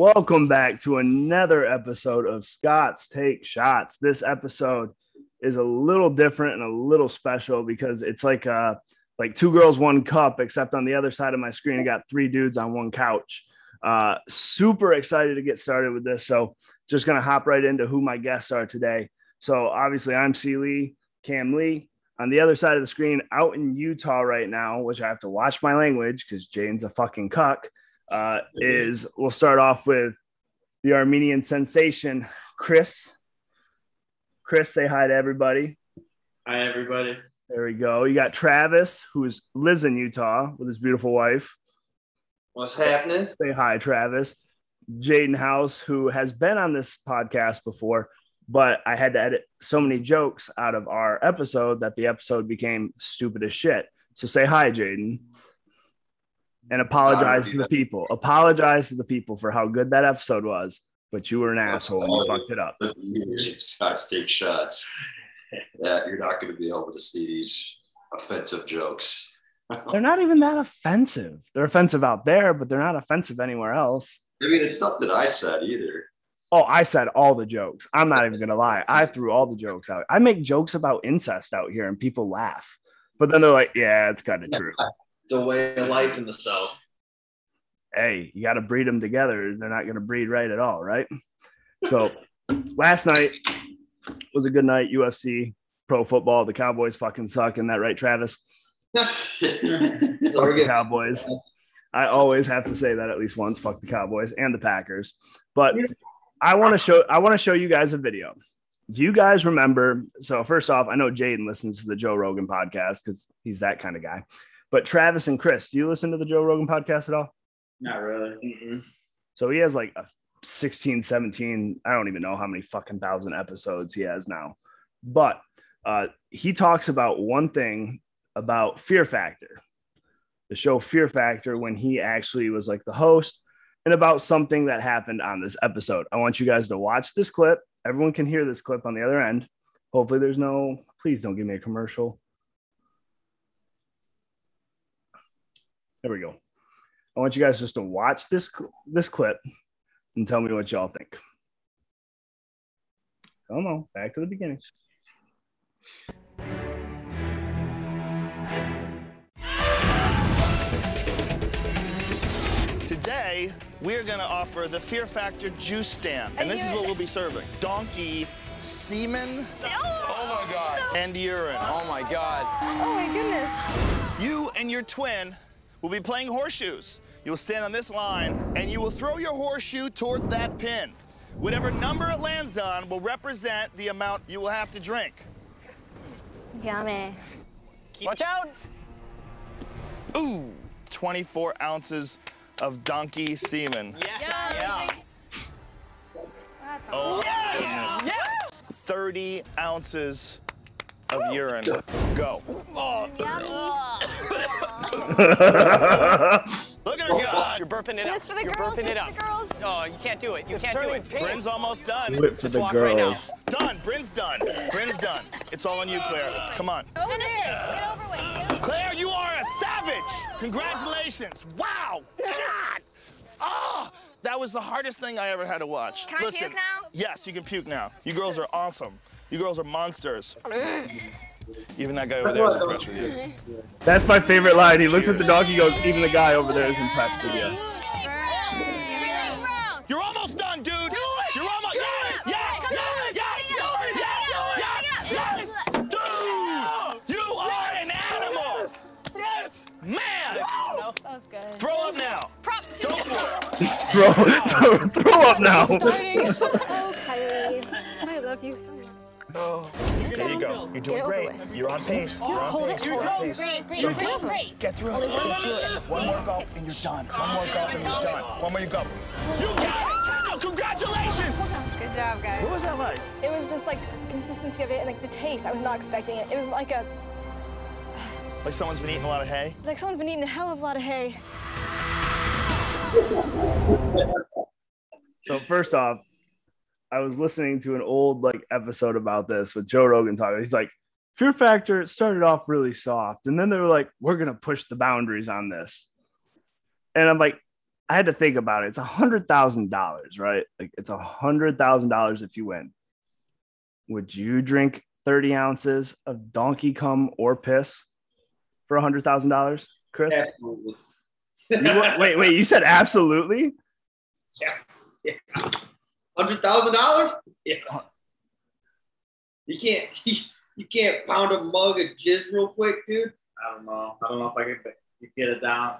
Welcome back to another episode of Scott's Take Shots. This episode is a little different and a little special because it's like uh like two girls, one cup, except on the other side of my screen, I got three dudes on one couch. Uh, super excited to get started with this. So just gonna hop right into who my guests are today. So obviously I'm C Lee, Cam Lee. On the other side of the screen, out in Utah right now, which I have to watch my language because Jane's a fucking cuck uh, is we'll start off with the Armenian sensation, Chris. Chris, say hi to everybody. Hi, everybody. There we go. You got Travis, who lives in Utah with his beautiful wife. What's happening? Say hi, Travis. Jaden House, who has been on this podcast before, but I had to edit so many jokes out of our episode that the episode became stupid as shit. So say hi, Jaden and apologize to the people. Apologize to the people for how good that episode was, but you were an asshole and you fucked it up. Scott's take shots. Yeah, you're not going to be able to see these offensive jokes. they're not even that offensive. They're offensive out there, but they're not offensive anywhere else. I mean, it's not that I said either. Oh, I said all the jokes. I'm not even going to lie. I threw all the jokes out. I make jokes about incest out here and people laugh. But then they're like, yeah, it's kind of true. A way of life in the South. Hey, you got to breed them together. They're not going to breed right at all, right? So last night was a good night. UFC, pro football. The Cowboys fucking suck. Isn't that right, Travis? Fuck the Cowboys. I always have to say that at least once. Fuck the Cowboys and the Packers. But I want to show. I want to show you guys a video. Do you guys remember? So first off, I know Jaden listens to the Joe Rogan podcast because he's that kind of guy. But Travis and Chris, do you listen to the Joe Rogan podcast at all? Not really. Mm-mm. So he has like a 16, 17, I don't even know how many fucking thousand episodes he has now. But uh, he talks about one thing about Fear Factor, the show Fear Factor, when he actually was like the host, and about something that happened on this episode. I want you guys to watch this clip. Everyone can hear this clip on the other end. Hopefully, there's no, please don't give me a commercial. There we go. I want you guys just to watch this this clip and tell me what y'all think. Come on, back to the beginning. Today, we're going to offer the Fear Factor juice stand. And this is what we'll be serving. Donkey semen. Oh my God. And urine. Oh my God. Oh my goodness. You and your twin will be playing horseshoes. You'll stand on this line and you will throw your horseshoe towards that pin. Whatever number it lands on will represent the amount you will have to drink. Yummy. Watch out. Ooh, 24 ounces of donkey semen. Yes. Yeah. Oh, yes. yes. 30 ounces of urine. Go. Oh. Look at her oh, go. You're burping it up. Just for the You're girls. burping Just it for up. the girls. Oh, you can't do it. You It's can't do it. pink. Bryn's almost done. Whip Just the walk right now. Done. Bryn's done. Bryn's done. It's all on you, Claire. Come on. Finish it. Get over with. Claire, you are a savage. Congratulations. Wow. God. Oh, that was the hardest thing I ever had to watch. Can I Listen, puke now? Yes, you can puke now. You girls are awesome. You girls are monsters. Even that guy over there is impressed with you. That's my favorite line. He looks at the dog. He goes, "Even the guy over there is impressed with you." You're almost done, dude. Do it. You're almost. Yes. Yes. Yes. Yes. Yes. Yes. Yes. Dude, you are an animal. Yes. Man. That was good. Throw up now. Props to Go you. for it. Throw, throw, throw up now. There you go. You're doing great. with. You're on pace. You're on Hold pace. it, You're hold on pace. Great, great, You're great, great. Get through it. Get through it. One more go and you're done. One more go and you're done. One more you go. You got it. Congratulations. Good job, guys. What was that like? It was just like consistency of it and like the taste. I was not expecting it. It was like a Like someone's been eating a lot of hay? like someone's been eating a hell of a lot of hay. So first off, I was listening to an old like episode about this with Joe Rogan talking. He's like, Fear Factor it started off really soft, and then they were like, "We're gonna push the boundaries on this," and I'm like, I had to think about it. It's a hundred thousand dollars, right? Like it's a hundred thousand dollars if you win. Would you drink 30 ounces of donkey cum or piss for a hundred thousand dollars, Chris? Absolutely. You wait, wait, you said absolutely? Hundred thousand dollars? Yes. You can't you, can't pound a mug of jizz real quick, dude. I don't know. I don't know if I can get it down.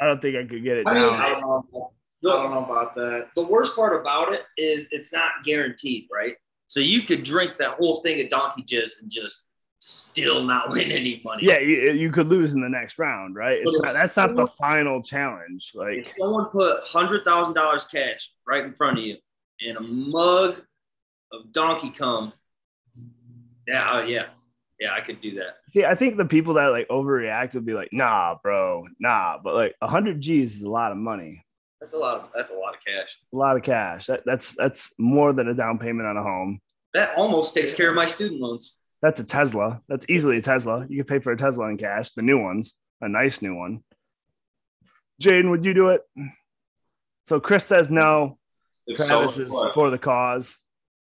I don't think I could get it I mean, down. I don't know. I don't know about that. the worst part about it is it's not guaranteed, right? So you could drink that whole thing of donkey jizz and just still not win any money. yeah, you, you could lose in the next round, right? It's not, if that's not the final challenge. Like, If someone put hundred thousand dollars cash right in front of you and a mug of donkey cum, yeah, uh, yeah, yeah, I could do that. see, I think the people that like overreact would be like, nah, bro, nah. But like 100 G's is a lot of money, That's a lot of that's a lot of cash. a lot of cash. That, that's that's more than a down payment on a home. That almost takes care of my student loans. That's a Tesla. That's easily a Tesla. You could pay for a Tesla in cash, the new ones, a nice new one. Jaden, would you do it? So Chris says no. If Travis is for the cause.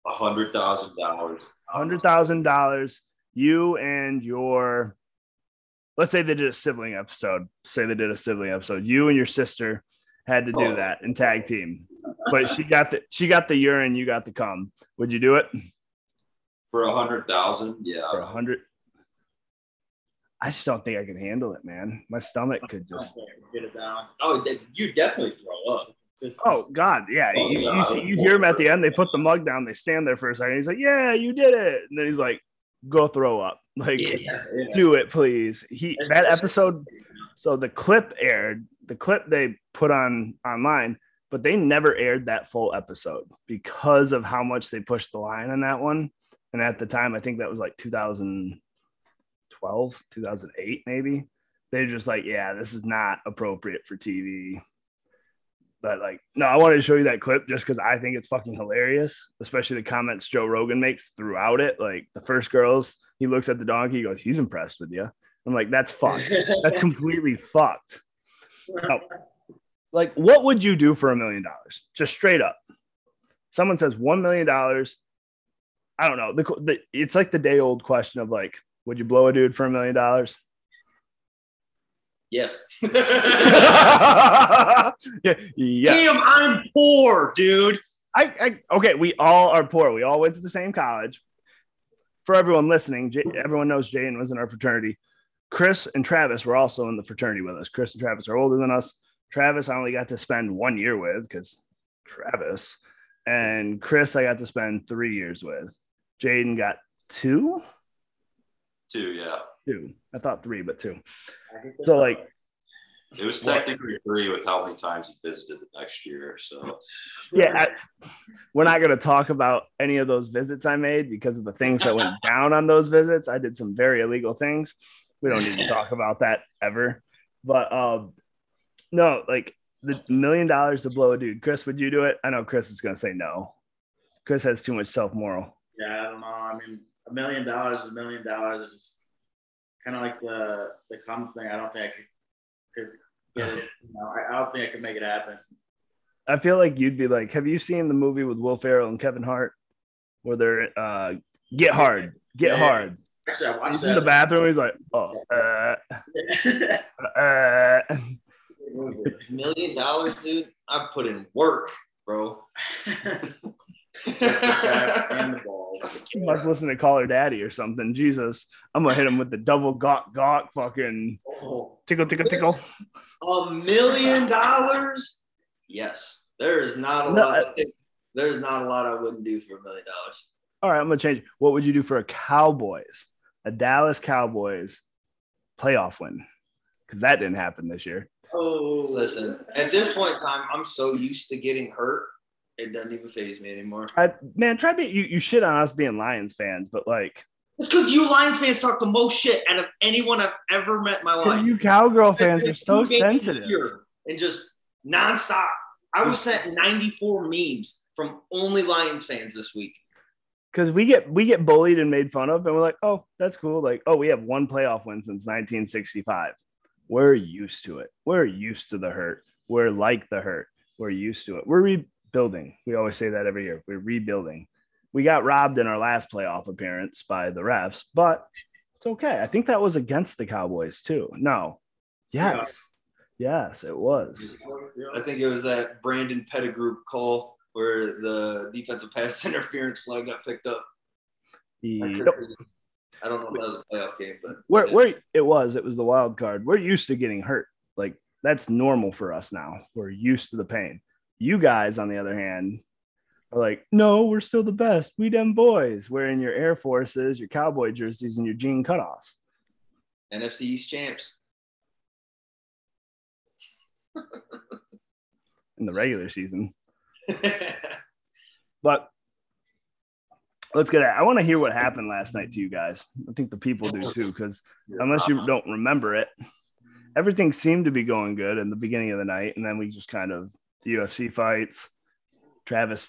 a hundred thousand dollars, hundred thousand dollars. You and your, let's say they did a sibling episode. Say they did a sibling episode. You and your sister had to do Oh. that in tag team, but she got the she got the urine. You got the cum. Would you do it for a hundred thousand, yeah. for a hundred? I just don't think I could handle it, man. My stomach could just. Get it down. Oh, you definitely throw up. Just, Oh God, yeah. Oh, You, yeah, you, see, you hear him at the end. They put the mug down. They stand there for a second. He's like, "Yeah, you did it," and then he's like, "Go throw up." Like, Yeah, yeah. do it, please. He that episode. So the clip aired. The clip they put on online, but they never aired that full episode because of how much they pushed the line on that one. And at the time, I think that was like 2012, 2008, maybe. They're just like, yeah, this is not appropriate for TV. But like, no, I wanted to show you that clip just because I think it's fucking hilarious, especially the comments Joe Rogan makes throughout it. Like the first girls, he looks at the donkey, he goes, he's impressed with you. I'm like, that's fucked. That's completely fucked. No. Like, what would you do for a million dollars? Just straight up. Someone says one million dollars. I don't know. The, the it's like the day old question of like, would you blow a dude for a million dollars? Yes. yeah, yeah. Damn, I'm poor, dude. I, I okay. We all are poor. We all went to the same college. For everyone listening, J- everyone knows Jaden was in our fraternity. Chris and Travis were also in the fraternity with us. Chris and Travis are older than us. Travis, I only got to spend one year with because Travis, and Chris, I got to spend three years with. Jaden got two, Two, yeah. two. I thought three, but two. So like, It was technically three with how many times he visited the next year. So yeah, I, we're not going to talk about any of those visits I made because of the things that went down on those visits. I did some very illegal things. We don't need to talk about that ever. But um, no, like the million dollars to blow a dude. Chris, would you do it? I know Chris is going to say no. Chris has too much self moral. Yeah, I don't know. I mean, a million dollars is a million dollars. It's just kind of like the the cum thing. I don't think I could, could get it. You know, I, I don't think I could make it happen. I feel like you'd be like, have you seen the movie with Will Ferrell and Kevin Hart where they're uh, get hard, get Yeah. hard? Actually, I watched He's in the bathroom. He's like, oh, uh, uh. Million dollars, dude. I put in work, bro. and the balls. He must listen to Call Her Daddy or something. Jesus, I'm gonna hit him with the double gawk gawk fucking Oh, tickle tickle tickle. a million dollars? Yes. There is not a No, lot. there's not a lot I wouldn't do for a million dollars. All right, I'm gonna change. What would you do for a Cowboys, a Dallas Cowboys playoff win? Because that didn't happen this year. Oh, listen. At this point in time, I'm so used to getting hurt, it doesn't even phase me anymore. I, man, try to you. You shit on us being Lions fans, but like It's because you Lions fans talk the most shit out of anyone I've ever met in my life. you cowgirl fans are so sensitive. And just nonstop. I was sent 94 memes from only Lions fans this week. Because we get we get bullied and made fun of, and we're like, oh, that's cool. Like, oh, we have one playoff win since 1965. We're used to it. We're used to the hurt. We're like the hurt. We're used to it. We're rebuilding. We always say that every year. We're rebuilding. We got robbed in our last playoff appearance by the refs, but it's okay. I think that was against the Cowboys too. No. Yes. Yes, it was. I think it was that Brandon Pettigrew call where the defensive pass interference flag got picked up. Yep. I don't know if that was a playoff game, but Where, where it was, it was the wild card. We're used to getting hurt. Like that's normal for us now. We're used to the pain. You guys, on the other hand, are like, no, we're still the best. We them boys wearing your Air Forces, your cowboy jerseys, and your jean cutoffs NFC East champs. in the regular season. But let's get it. I want to hear what happened last night to you guys. I think the people do too, because unless you don't remember it, everything seemed to be going good in the beginning of the night, and then we just kind of the UFC fights. Travis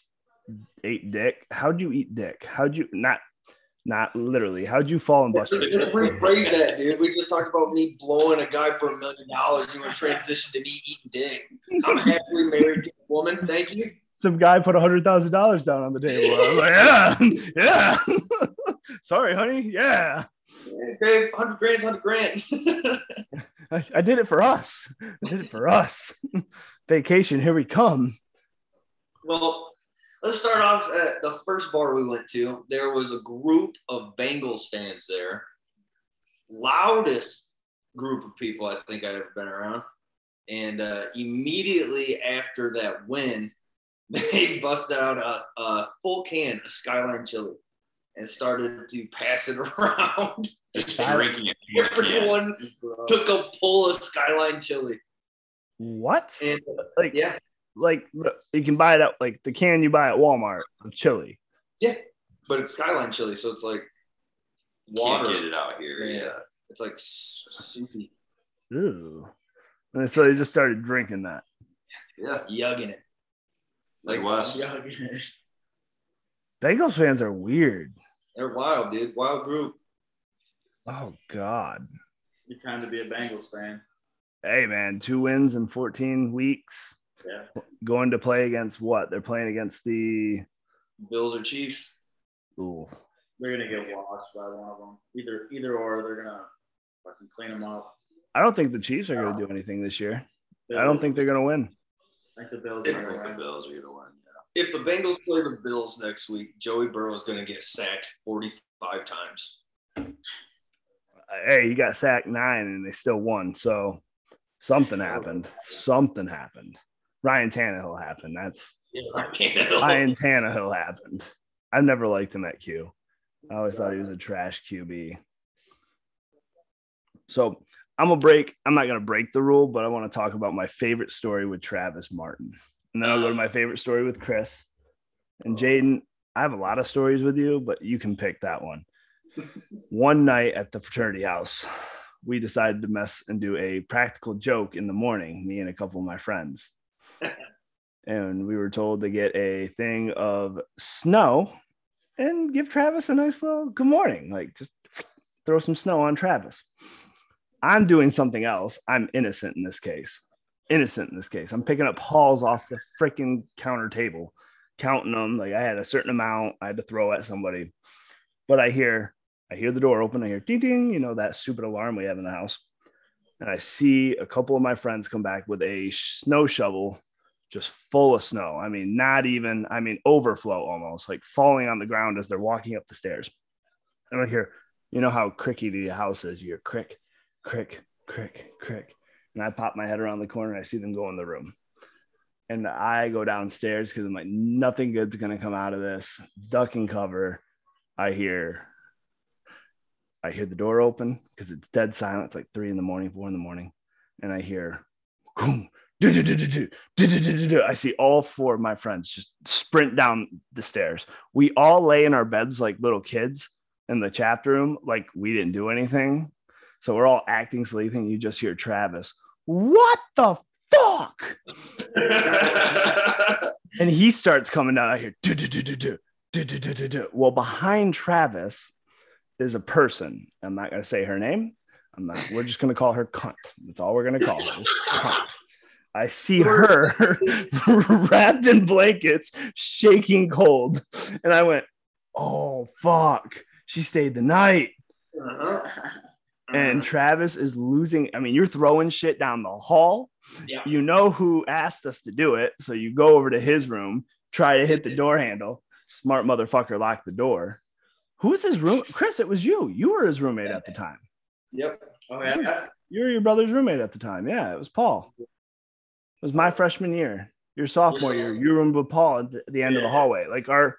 ate dick. How'd you eat dick? How'd you not not literally? How'd you fall and bust? Just just rephrase that, dude. We just talked about me blowing a guy for a million dollars. You were transitioned to me eating dick. I'm a happily married woman. Thank you. Some guy put a hundred thousand dollars down on the table. I was like, yeah, yeah. Sorry, honey. Yeah, Yeah, babe, hundred grand's hundred grand. I, I did it for us. I did it for us. Vacation, here we come. well, let's start off at the first bar we went to. There was a group of Bengals fans there. Loudest group of people I think I've ever been around. And uh, immediately after that win, they busted out a, a full can of Skyline chili and started to pass it around. Just drinking it. Yeah. Everyone took a pull of Skyline chili. What? And Like, yeah, like you can buy it at like the can you buy at Walmart of chili. Yeah, but it's Skyline chili, so it's like water. Can't get it out here. Yeah. Yeah. It's like soupy. Ooh. And so they just started drinking that. Yeah, yugging it. Like West. Bengals fans are weird. They're wild, dude. Wild group. Oh God. You kind to be a Bengals fan. Hey man, two wins in 14 weeks. Yeah. Going to play against what? They're playing against the Bills or Chiefs. ooh. They're gonna get washed by one of them. Either either or, they're gonna fucking clean them up. I don't think the Chiefs are going to do anything this year. I don't think they're going to win. I think the Bills are think gonna the. Bills are gonna win. If the Bengals play the Bills next week, Joey Burrow is going to get sacked 45 times. Hey, he got sacked nine and they still won. So something oh. happened. Something happened. Ryan Tannehill happened. That's Ryan Tannehill happened. I've never liked him at Q. I always thought he was a trash QB. So I'm gonna break. I'm not gonna break the rule, but I want to talk about my favorite story with Travis Martin, and then I'll go to my uh. favorite story with Chris and uh. Jaden. I have a lot of stories with you, but you can pick that one. one night at the fraternity house, we decided to mess and do a practical joke in the morning. Me and a couple of my friends, and we were told to get a thing of snow and give Travis a nice little good morning. Like just throw some snow on Travis. I'm doing something else. I'm innocent in this case. Innocent in this case. I'm picking up hauls off the freaking counter table, counting them. Like I had a certain amount I had to throw at somebody. But I hear, I hear the door open. I hear ding ding, you know, that stupid alarm we have in the house. And I see a couple of my friends come back with a snow shovel just full of snow. I mean, not even, I mean, overflow almost, like falling on the ground as they're walking up the stairs. And I hear, you know how cricky the house is. You hear crick, crick, crick, crick. And I pop my head around the corner and I see them go in the room. And I go downstairs because I'm like, nothing good's going to come out of this. Duck and cover. I hear, I hear the door open because it's dead silent. It's like three in the morning, four in the morning. And I hear, I see all four of my friends just sprint down the stairs. We all lay in our beds like little kids in the chat room, like we didn't do anything. So we're all acting sleeping. You just hear Travis, what the fuck? and he starts coming down. I hear, "Do, do, do, do, do, do, do, do, do, do." well, behind Travis is a person. I'm not going to say her name. I'm not, we're just going to call her cunt. That's all we're going to call her. cunt. I see her wrapped in blankets, shaking cold. And I went, oh, fuck. She stayed the night. Uh-huh. And Travis is losing. I mean, you're throwing shit down the hall. Yeah. You know who asked us to do it. So you go over to his room, try to hit the door handle. Smart motherfucker locked the door. Who's his room? Chris, it was you. You were his roommate at the time. Yep. Oh yeah. You were your brother's roommate at the time. Yeah, it was Paul. It was my freshman year. Your sophomore year, you roomed with Paul at the, the end of the hallway. Like our,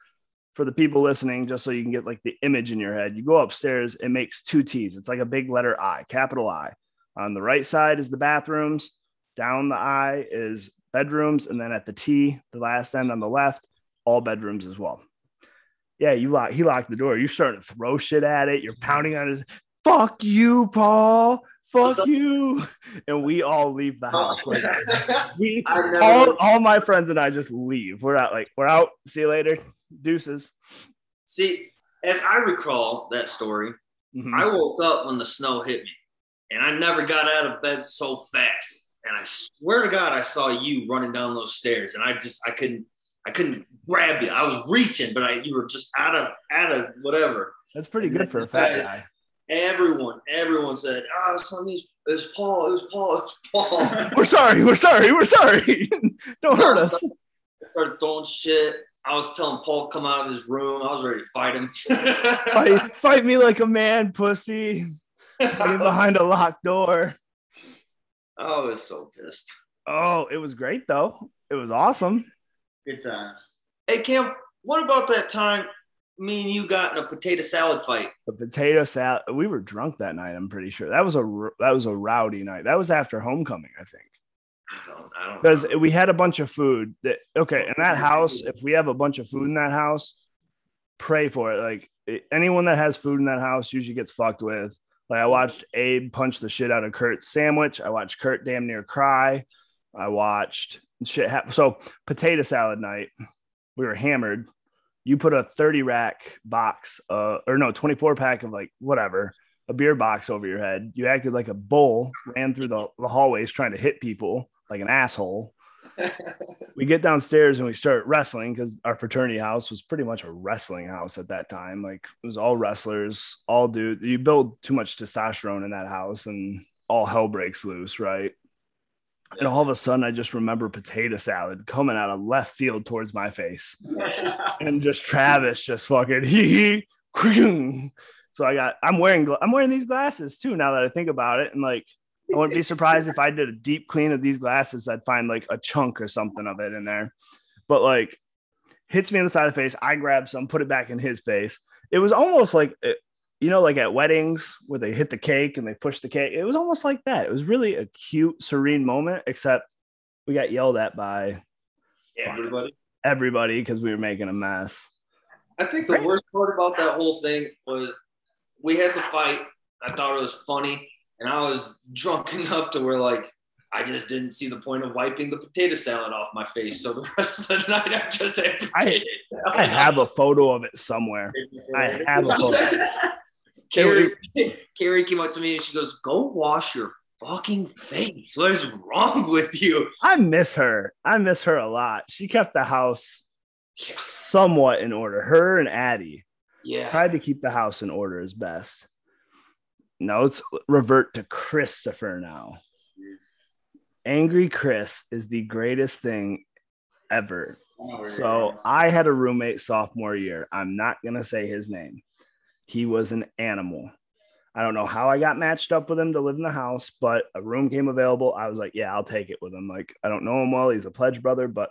for the people listening, just so you can get like the image in your head, you go upstairs. It makes two T's. It's like a big letter I, capital I. On the right side is the bathrooms. Down the I is bedrooms, and then at the T, the last end on the left, all bedrooms as well. Yeah, you lock. He locked the door. You're starting to throw shit at it. You're pounding on his. Fuck you, Paul. Fuck you. And we all leave the house. Like we all, all my friends and I just leave. We're out. Like we're out. See you later. Deuces. See, as I recall that story, Mhm. I woke up when the snow hit me, and I never got out of bed so fast. And I swear to God, I saw you running down those stairs, and I just I couldn't I couldn't grab you. I was reaching, but I you were just out of out of whatever. That's pretty good for a fat guy. Everyone, everyone said, "Oh, it's not me. It's, Paul. It was Paul. It's Paul." We're sorry. We're sorry. We're sorry. Don't hurt us. I started throwing shit. I was telling Paul to come out of his room. I was ready to fight him. Fight, fight me like a man, pussy. Behind a locked door. Oh, I was so pissed. Oh, it was great though. It was awesome. Good times. Hey Cam, what about that time me and you got in a potato salad fight? The potato salad. We were drunk that night. I'm pretty sure that was a that was a rowdy night. That was after homecoming, I think. I don't, I don't because we had a bunch of food that okay in that house if we have a bunch of food in that house pray for it like it- anyone that has food in that house usually gets fucked with like i watched abe punch the shit out of kurt's sandwich i watched kurt damn near cry i watched shit happen so potato salad night we were hammered you put a 30 rack box uh or no 24 pack of like whatever a beer box over your head you acted like a bull ran through the, the hallways trying to hit people like an asshole we get downstairs and we start wrestling because our fraternity house was pretty much a wrestling house at that time. Like it was all wrestlers, all dude. You build too much testosterone in that house and all hell breaks loose, right? And all of a sudden, I just remember potato salad coming out of left field towards my face, and just Travis just fucking hee hee. So I got, I'm wearing, I'm wearing these glasses too. Now that I think about it, and like, I wouldn't be surprised if I did a deep clean of these glasses. I'd find like a chunk or something of it in there. But like, hits me on the side of the face. I grab some, put it back in his face. It was almost like, eh, you know, like at weddings where they hit the cake and they push the cake. It was almost like that. It was really a cute, serene moment, except we got yelled at by Everybody. everybody because we were making a mess. I think the worst part about that whole thing was we had the fight. I thought it was funny, and I was drunk enough to where like I just didn't see the point of wiping the potato salad off my face. So the rest of the night I just had potato I have a photo of it somewhere. I have a photo. Carrie, Carrie came up to me and she goes, "Go wash your fucking face. What is wrong with you?" I miss her. I miss her a lot. She kept the house somewhat in order. Her and Addie Yeah. tried to keep the house in order as best. Now let's revert to Christopher now. Angry Chris is the greatest thing ever. Oh, so I had a roommate sophomore year. I'm not gonna say his name. He was an animal. I don't know how I got matched up with him to live in the house, but a room came available. I was like, yeah, I'll take it with him. Like, I don't know him well. He's a pledge brother, but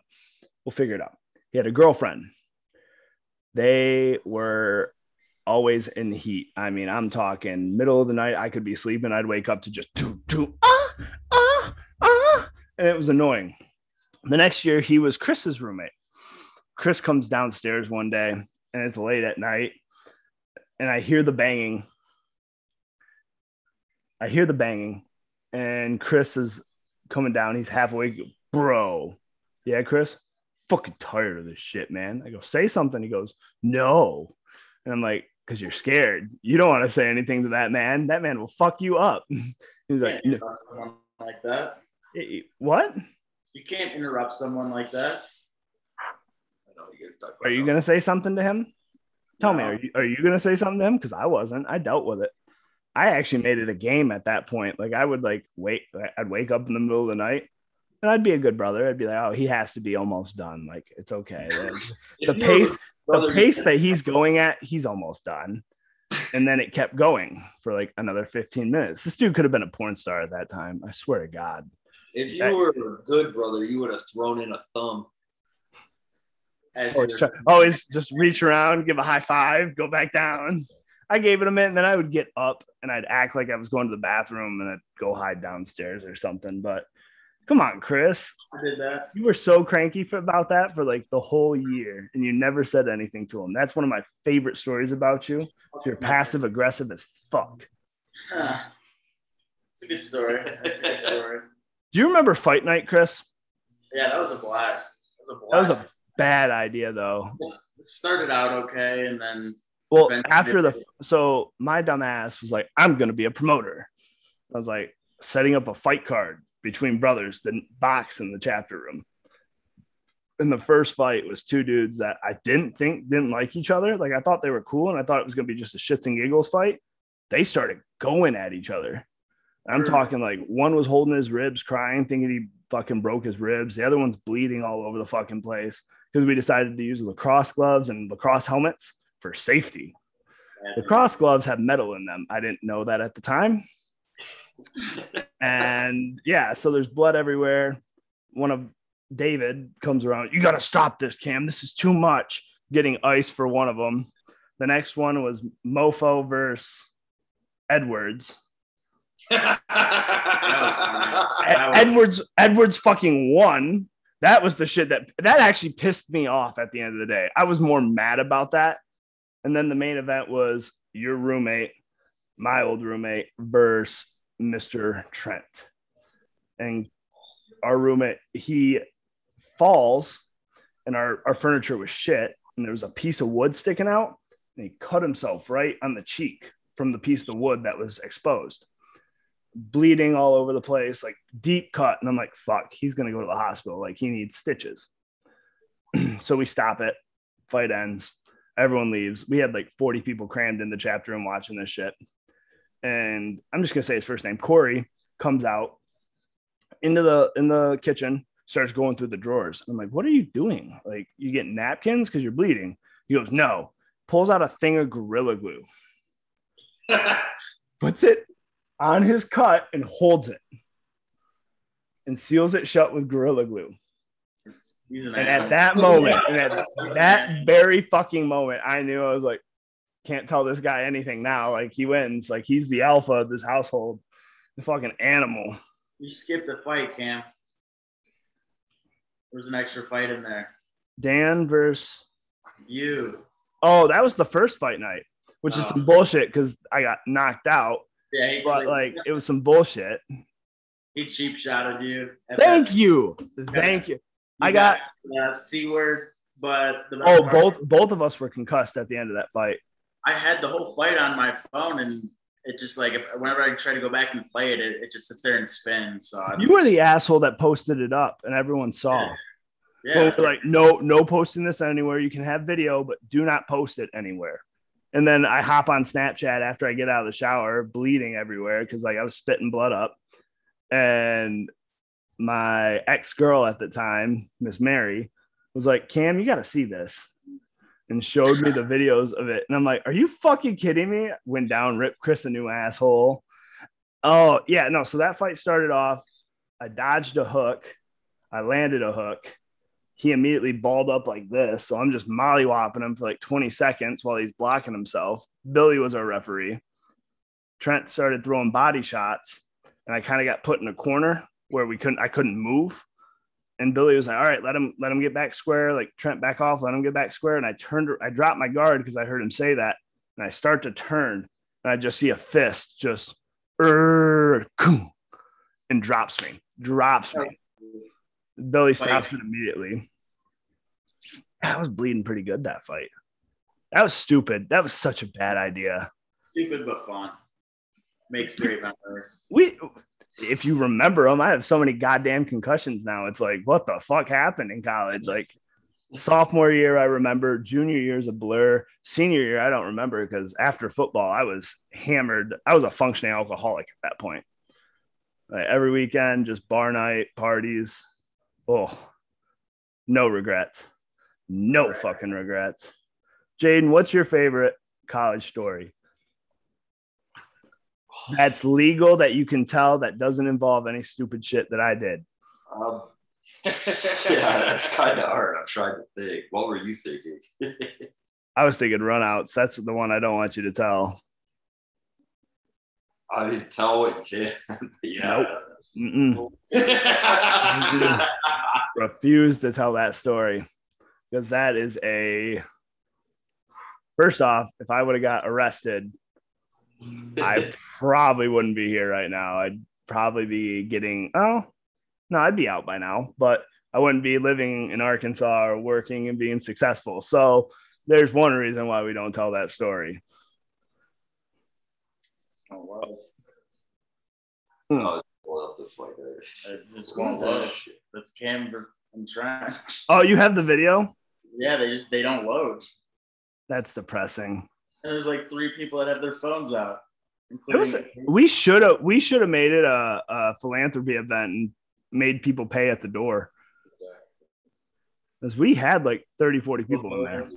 we'll figure it out. He had a girlfriend. They were always in the heat. I mean, I'm talking middle of the night. I could be sleeping. I'd wake up to just do, do, ah, ah, ah. And it was annoying. The next year, he was Chris's roommate. Chris comes downstairs one day and it's late at night. And I hear the banging. I hear the banging. And Chris is coming down. He's half awake. Bro. Yeah, Chris? Fucking tired of this shit, man. I go, say something. He goes, no. And I'm like, because you're scared. You don't want to say anything to that man. That man will fuck you up. He's like, "No." Someone like that. What? You can't interrupt someone like that. I know you guys talk about Are you gonna say something to him? Tell me, are you are you gonna say something to him? Because I wasn't. I dealt with it. I actually made it a game at that point. Like I would like wait. I'd wake up in the middle of the night, and I'd be a good brother. I'd be like, oh, he has to be almost done. Like it's okay. Like, the pace, the pace that he's going at, he's almost done. And then it kept going for like another 15 minutes. This dude could have been a porn star at that time. I swear to God. If you were a good brother, you would have thrown in a thumb. Always, try, always just reach around, give a high five, go back down. I gave it a minute, and then I would get up and I'd act like I was going to the bathroom and I'd go hide downstairs or something. But come on, Chris. I did that. You were so cranky for, about that for like the whole year, and you never said anything to him. That's one of my favorite stories about you. You're passive aggressive as fuck. Ah, it's a good story. That's a good story. Do you remember Fight Night, Chris? Yeah, that was a blast. That was a That was a bad idea, though. It started out okay, and then Well, after the so my dumbass was like, I'm gonna be a promoter. I was like setting up a fight card between brothers to box in the chapter room. And the first fight was two dudes that I didn't think didn't like each other. Like I thought they were cool, and I thought it was gonna be just a shits and giggles fight. They started going at each other. I'm talking like one was holding his ribs, crying, thinking he fucking broke his ribs. The other one's bleeding all over the fucking place because we decided to use lacrosse gloves and lacrosse helmets for safety. Lacrosse gloves have metal in them. I didn't know that at the time. and yeah, so there's blood everywhere. One of David comes around. You got to stop this, Cam. This is too much. Getting ice for one of them. The next one was Mofo versus Edwards. That was fine. Ed- That was- Edwards Edwards fucking won. That was the shit that that actually pissed me off at the end of the day. I was more mad about that. And then the main event was your roommate, my old roommate, versus Mr. Trent. And our roommate, he falls, and our, our furniture was shit, and there was a piece of wood sticking out, and he cut himself right on the cheek from the piece of wood that was exposed bleeding all over the place, like deep cut. And I'm like, fuck, he's gonna go to the hospital. Like he needs stitches. so we stop it. Fight ends. Everyone leaves. We had like 40 people crammed in the chapter room watching this shit. And I'm just gonna say his first name. Corey comes out into the in the kitchen, starts going through the drawers. I'm like, what are you doing? Like, you get napkins because you're bleeding. He goes, no. Pulls out a thing of gorilla glue, puts it on his cut and holds it and seals it shut with gorilla glue. An And at that moment, and at that very fucking moment, I knew I was like, can't tell this guy anything now. Like he wins. Like he's the alpha of this household. The fucking animal. You skipped a fight, Cam. There was an extra fight in there. Dan versus You. oh, that was the first fight night, which is Oh. some bullshit because I got knocked out. Yeah, he, But like it was some bullshit. he cheap shotted you. Thank that- you. Thank you. you I got uh, c word, but the oh, part- both both of us were concussed at the end of that fight. I had the whole fight on my phone, and it just like if, whenever I try to go back and play it, it, it just sits there and spins. So You were the asshole that posted it up and everyone saw. yeah, we're like, no, no posting this anywhere. You can have video, but do not post it anywhere. And then I hop on Snapchat after I get out of the shower, bleeding everywhere because like I was spitting blood up. And my ex girl at the time, Miss Mary, was like, Cam, you got to see this. And showed me the videos of it. And I'm like, are you fucking kidding me? Went down, ripped Chris a new asshole. Oh, yeah. No. So that fight started off. I dodged a hook. I landed a hook he immediately balled up like this. So I'm just mollywopping him for like 20 seconds while he's blocking himself. Billy was our referee. Trent started throwing body shots, and I kind of got put in a corner where we couldn't, I couldn't move. And Billy was like, "All right, let him, let him get back square. Like Trent, back off, let him get back square." And I turned, I dropped my guard because I heard him say that, and I start to turn, and I just see a fist just, "Er, and drops me, drops me. Billy stops it immediately. I was bleeding pretty good that fight. That was stupid. That was such a bad idea. stupid but fun. Makes great memories. We if you remember them, I have so many goddamn concussions now. It's like, what the fuck happened in college? Like sophomore year, I remember. Junior year is a blur. Senior year, I don't remember because after football, I was hammered. I was a functioning alcoholic at that point. Like every weekend, just bar night, parties. Oh, no regrets. No fucking regrets. Jaden, what's your favorite college story? That's legal that you can tell that doesn't involve any stupid shit that I did. Um, yeah, that's kind of hard. I'm trying to think. What were you thinking? I was thinking runouts. That's the one I don't want you to tell. I mean, tell what you can. yeah. Mm-mm. Refuse to tell that story because that is a. First off, if I would have got arrested, I probably wouldn't be here right now. I'd probably be getting oh no, I'd be out by now, but I wouldn't be living in Arkansas or working and being successful. So there's one reason why we don't tell that story. Oh wow. Oh, pull the fight. It's going low. That's Cam and Trent. Oh, you have the video? Yeah, they just they don't load. That's depressing. And there's like three people that have their phones out. It was, including- we should have we should have made it a, a philanthropy event and made people pay at the door. Because we had like 30, 40 people in there.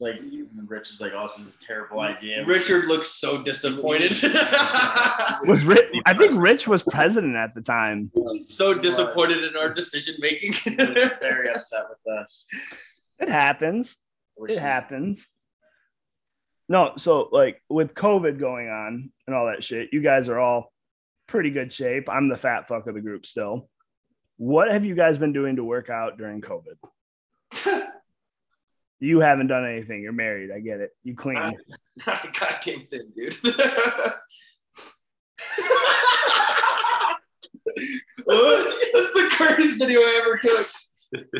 Like Rich is like, "Oh, this is a terrible idea." Richard looks so disappointed. Was Rich, I think Rich was president at the time. so disappointed in our decision making. Very upset with us. It happens. Which It is- happens. No, so like with COVID going on and all that shit, you guys are all pretty good shape. I'm the fat fuck of the group still. What have you guys been doing to work out during COVID? You haven't done anything. You're married. I get it. You clean. Not a goddamn thing, dude. That's the greatest video I ever took.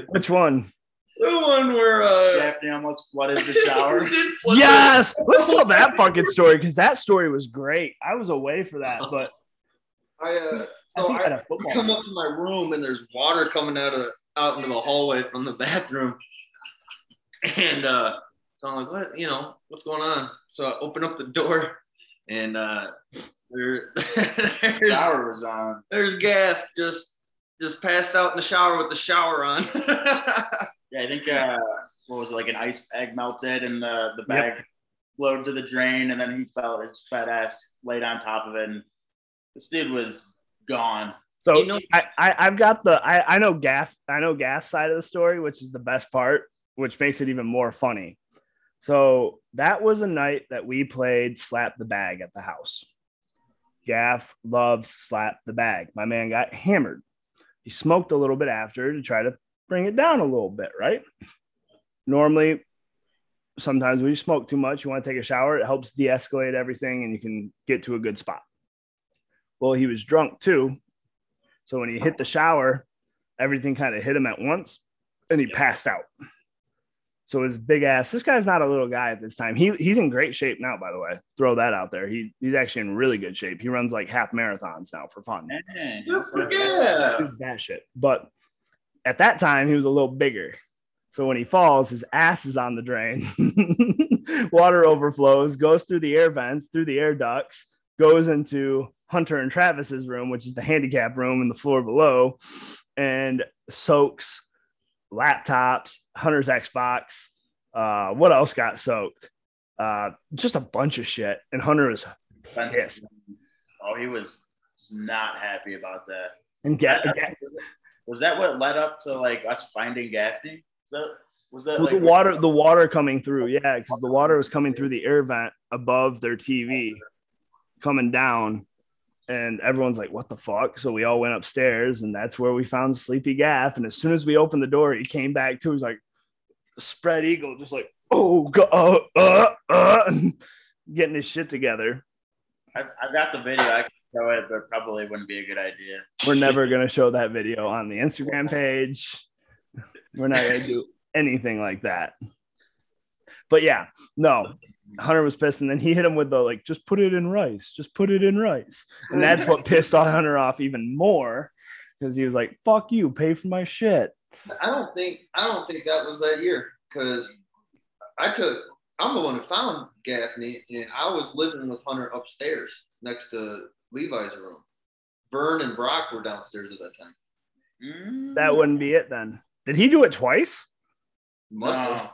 Which one? The one where uh Gaffney almost flooded the shower. did flip Yes. Let's tell that fucking story because that story was great. I was away for that, but I uh so think I, at a come up to my room and there's water coming out of out into the hallway from the bathroom. And uh so I'm like, what, you know, what's going on? So I open up the door and uh there, there's, shower was on. there's Gaff just just passed out in the shower with the shower on. Yeah, I think uh, what was it, like an ice bag melted and the the bag flowed to the drain, and then he fell. His fat ass laid on top of it, and this dude was gone. So You know- I, I I've got the I, I know Gaff I know Gaff side of the story, which is the best part, which makes it even more funny. So that was a night that we played slap the bag at the house. Gaff loves slap the bag. My man got hammered. He smoked a little bit after to try to bring it down a little bit, right? Normally, sometimes when you smoke too much, you want to take a shower. It helps de-escalate everything and you can get to a good spot. Well, he was drunk too. So when he hit the shower, everything kind of hit him at once and he passed out. So his big ass, this guy's not a little guy at this time. He he's in great shape now, by the way. Throw that out there. He he's actually in really good shape. He runs like half marathons now for fun. Dang. yeah. He's that shit. But at that time, he was a little bigger. So when he falls, his ass is on the drain. Water overflows, goes through the air vents, through the air ducts, goes into Hunter and Travis's room, which is the handicap room in the floor below, and soaks laptops, Hunter's Xbox. Uh, what else got soaked? Uh, just a bunch of shit. And Hunter was pissed. Oh, he was not happy about that. And get, Was that what led up to like us finding Gaffney? Was that, was that Well, like the water, the water coming through, yeah, because the water was coming through the air vent above their TV, coming down, and everyone's like, "What the fuck?" So we all went upstairs, and that's where we found Sleepy Gaff. And as soon as we opened the door, he came back too. He's like, spread eagle, just like, "Oh god, uh, uh, uh," getting his shit together. I've, I've got the video. I can show it, but probably wouldn't be a good idea. We're never gonna show that video on the Instagram page. We're not gonna do anything like that. But yeah, no, Hunter was pissed, and then he hit him with the like, just put it in rice, just put it in rice, and that's what pissed off Hunter off even more because he was like, "Fuck you, pay for my shit." I don't think I don't think that was that year because I took I'm the one who found Gaffney and I was living with Hunter upstairs next to Levi's room. Vern and Brock were downstairs at that time. Mm. That wouldn't be it then. Did he do it twice? Must No. have.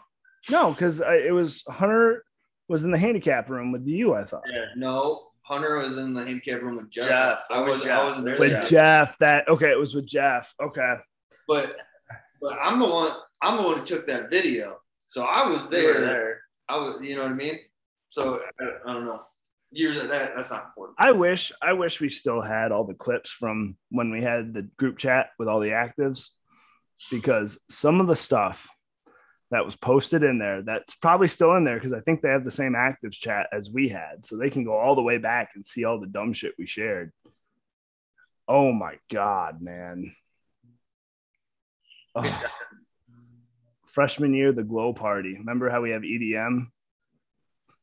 No, because it was Hunter was in the handicap room with you. I thought No, Hunter was in the handicap room with Jeff. Jeff. I was Jeff. I wasn't there. with Yeah. yet. Jeff. That okay? It was with Jeff. Okay. But but I'm the one I'm the one who took that video. So I was You there. there. I was you know what I mean? So I, I don't know. Years of that that's not important. I wish I wish we still had all the clips from when we had the group chat with all the actives because some of the stuff that was posted in there that's probably still in there because I think they have the same actives chat as we had so they can go all the way back and see all the dumb shit we shared. Oh my god, man. Oh. Freshman year, the glow party. Remember how we have EDM?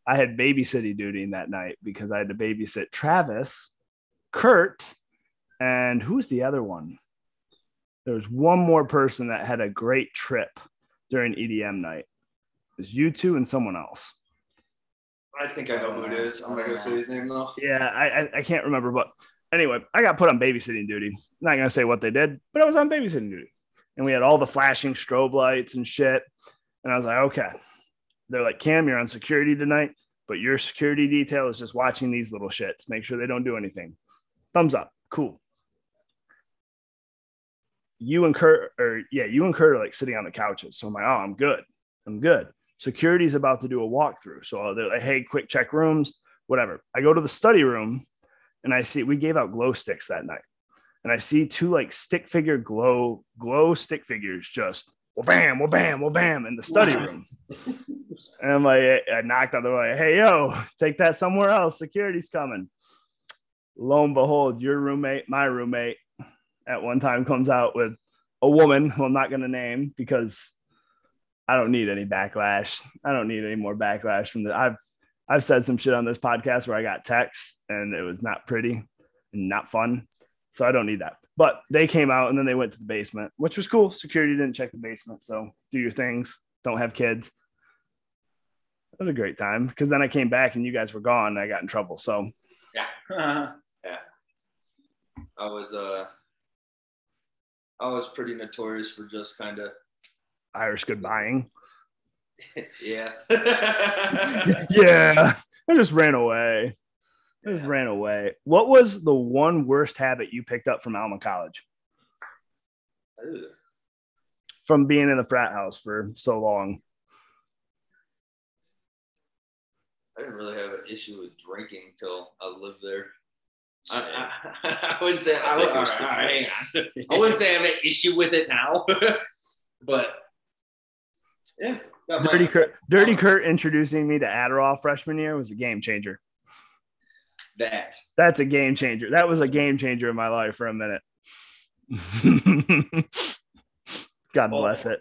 I had babysitting duty that night because I had to babysit Travis, Kurt, and who's the other one? There was one more person that had a great trip during EDM night. It was you two and someone else. I think I know who it is. I'm not gonna say his name though. Yeah, I, I, I can't remember, but anyway, I got put on babysitting duty. not gonna say what they did, but I was on babysitting duty, and we had all the flashing strobe lights and shit. And I was like, okay. They're like, Cam, you're on security tonight, but your security detail is just watching these little shits. Make sure they don't do anything. Thumbs up. Cool. You and Kurt, or yeah, you and Kurt are like sitting on the couches. So I'm like, oh, I'm good. I'm good. Security's about to do a walkthrough. So they're like, hey, quick check rooms, whatever. I go to the study room and I see we gave out glow sticks that night. And I see two like stick figure glow, glow stick figures just well bam, well bam, well bam in the study room. And I'm like, I knocked on the way, hey yo, take that somewhere else. Security's coming. Lo and behold, your roommate, my roommate, at one time comes out with a woman who I'm not gonna name because I don't need any backlash. I don't need any more backlash from the I've I've said some shit on this podcast where I got texts and it was not pretty and not fun. So I don't need that. But they came out and then they went to the basement, which was cool. Security didn't check the basement. So do your things. Don't have kids. It was a great time because then I came back and you guys were gone and I got in trouble. So yeah, yeah, I was uh I was pretty notorious for just kind of Irish goodbying. yeah. yeah. I just ran away. I just ran away. What was the one worst habit you picked up from Alma College? Ugh. From being in the frat house for so long. I didn't really have an issue with drinking until I lived there. I, I, I wouldn't say I, would, all right, all right, hang on. I wouldn't say I have an issue with it now, but yeah. Dirty Kurt, Dirty Kurt introducing me to Adderall freshman year was a game changer. that. That's a game changer. That was a game changer in my life for a minute. God bless it.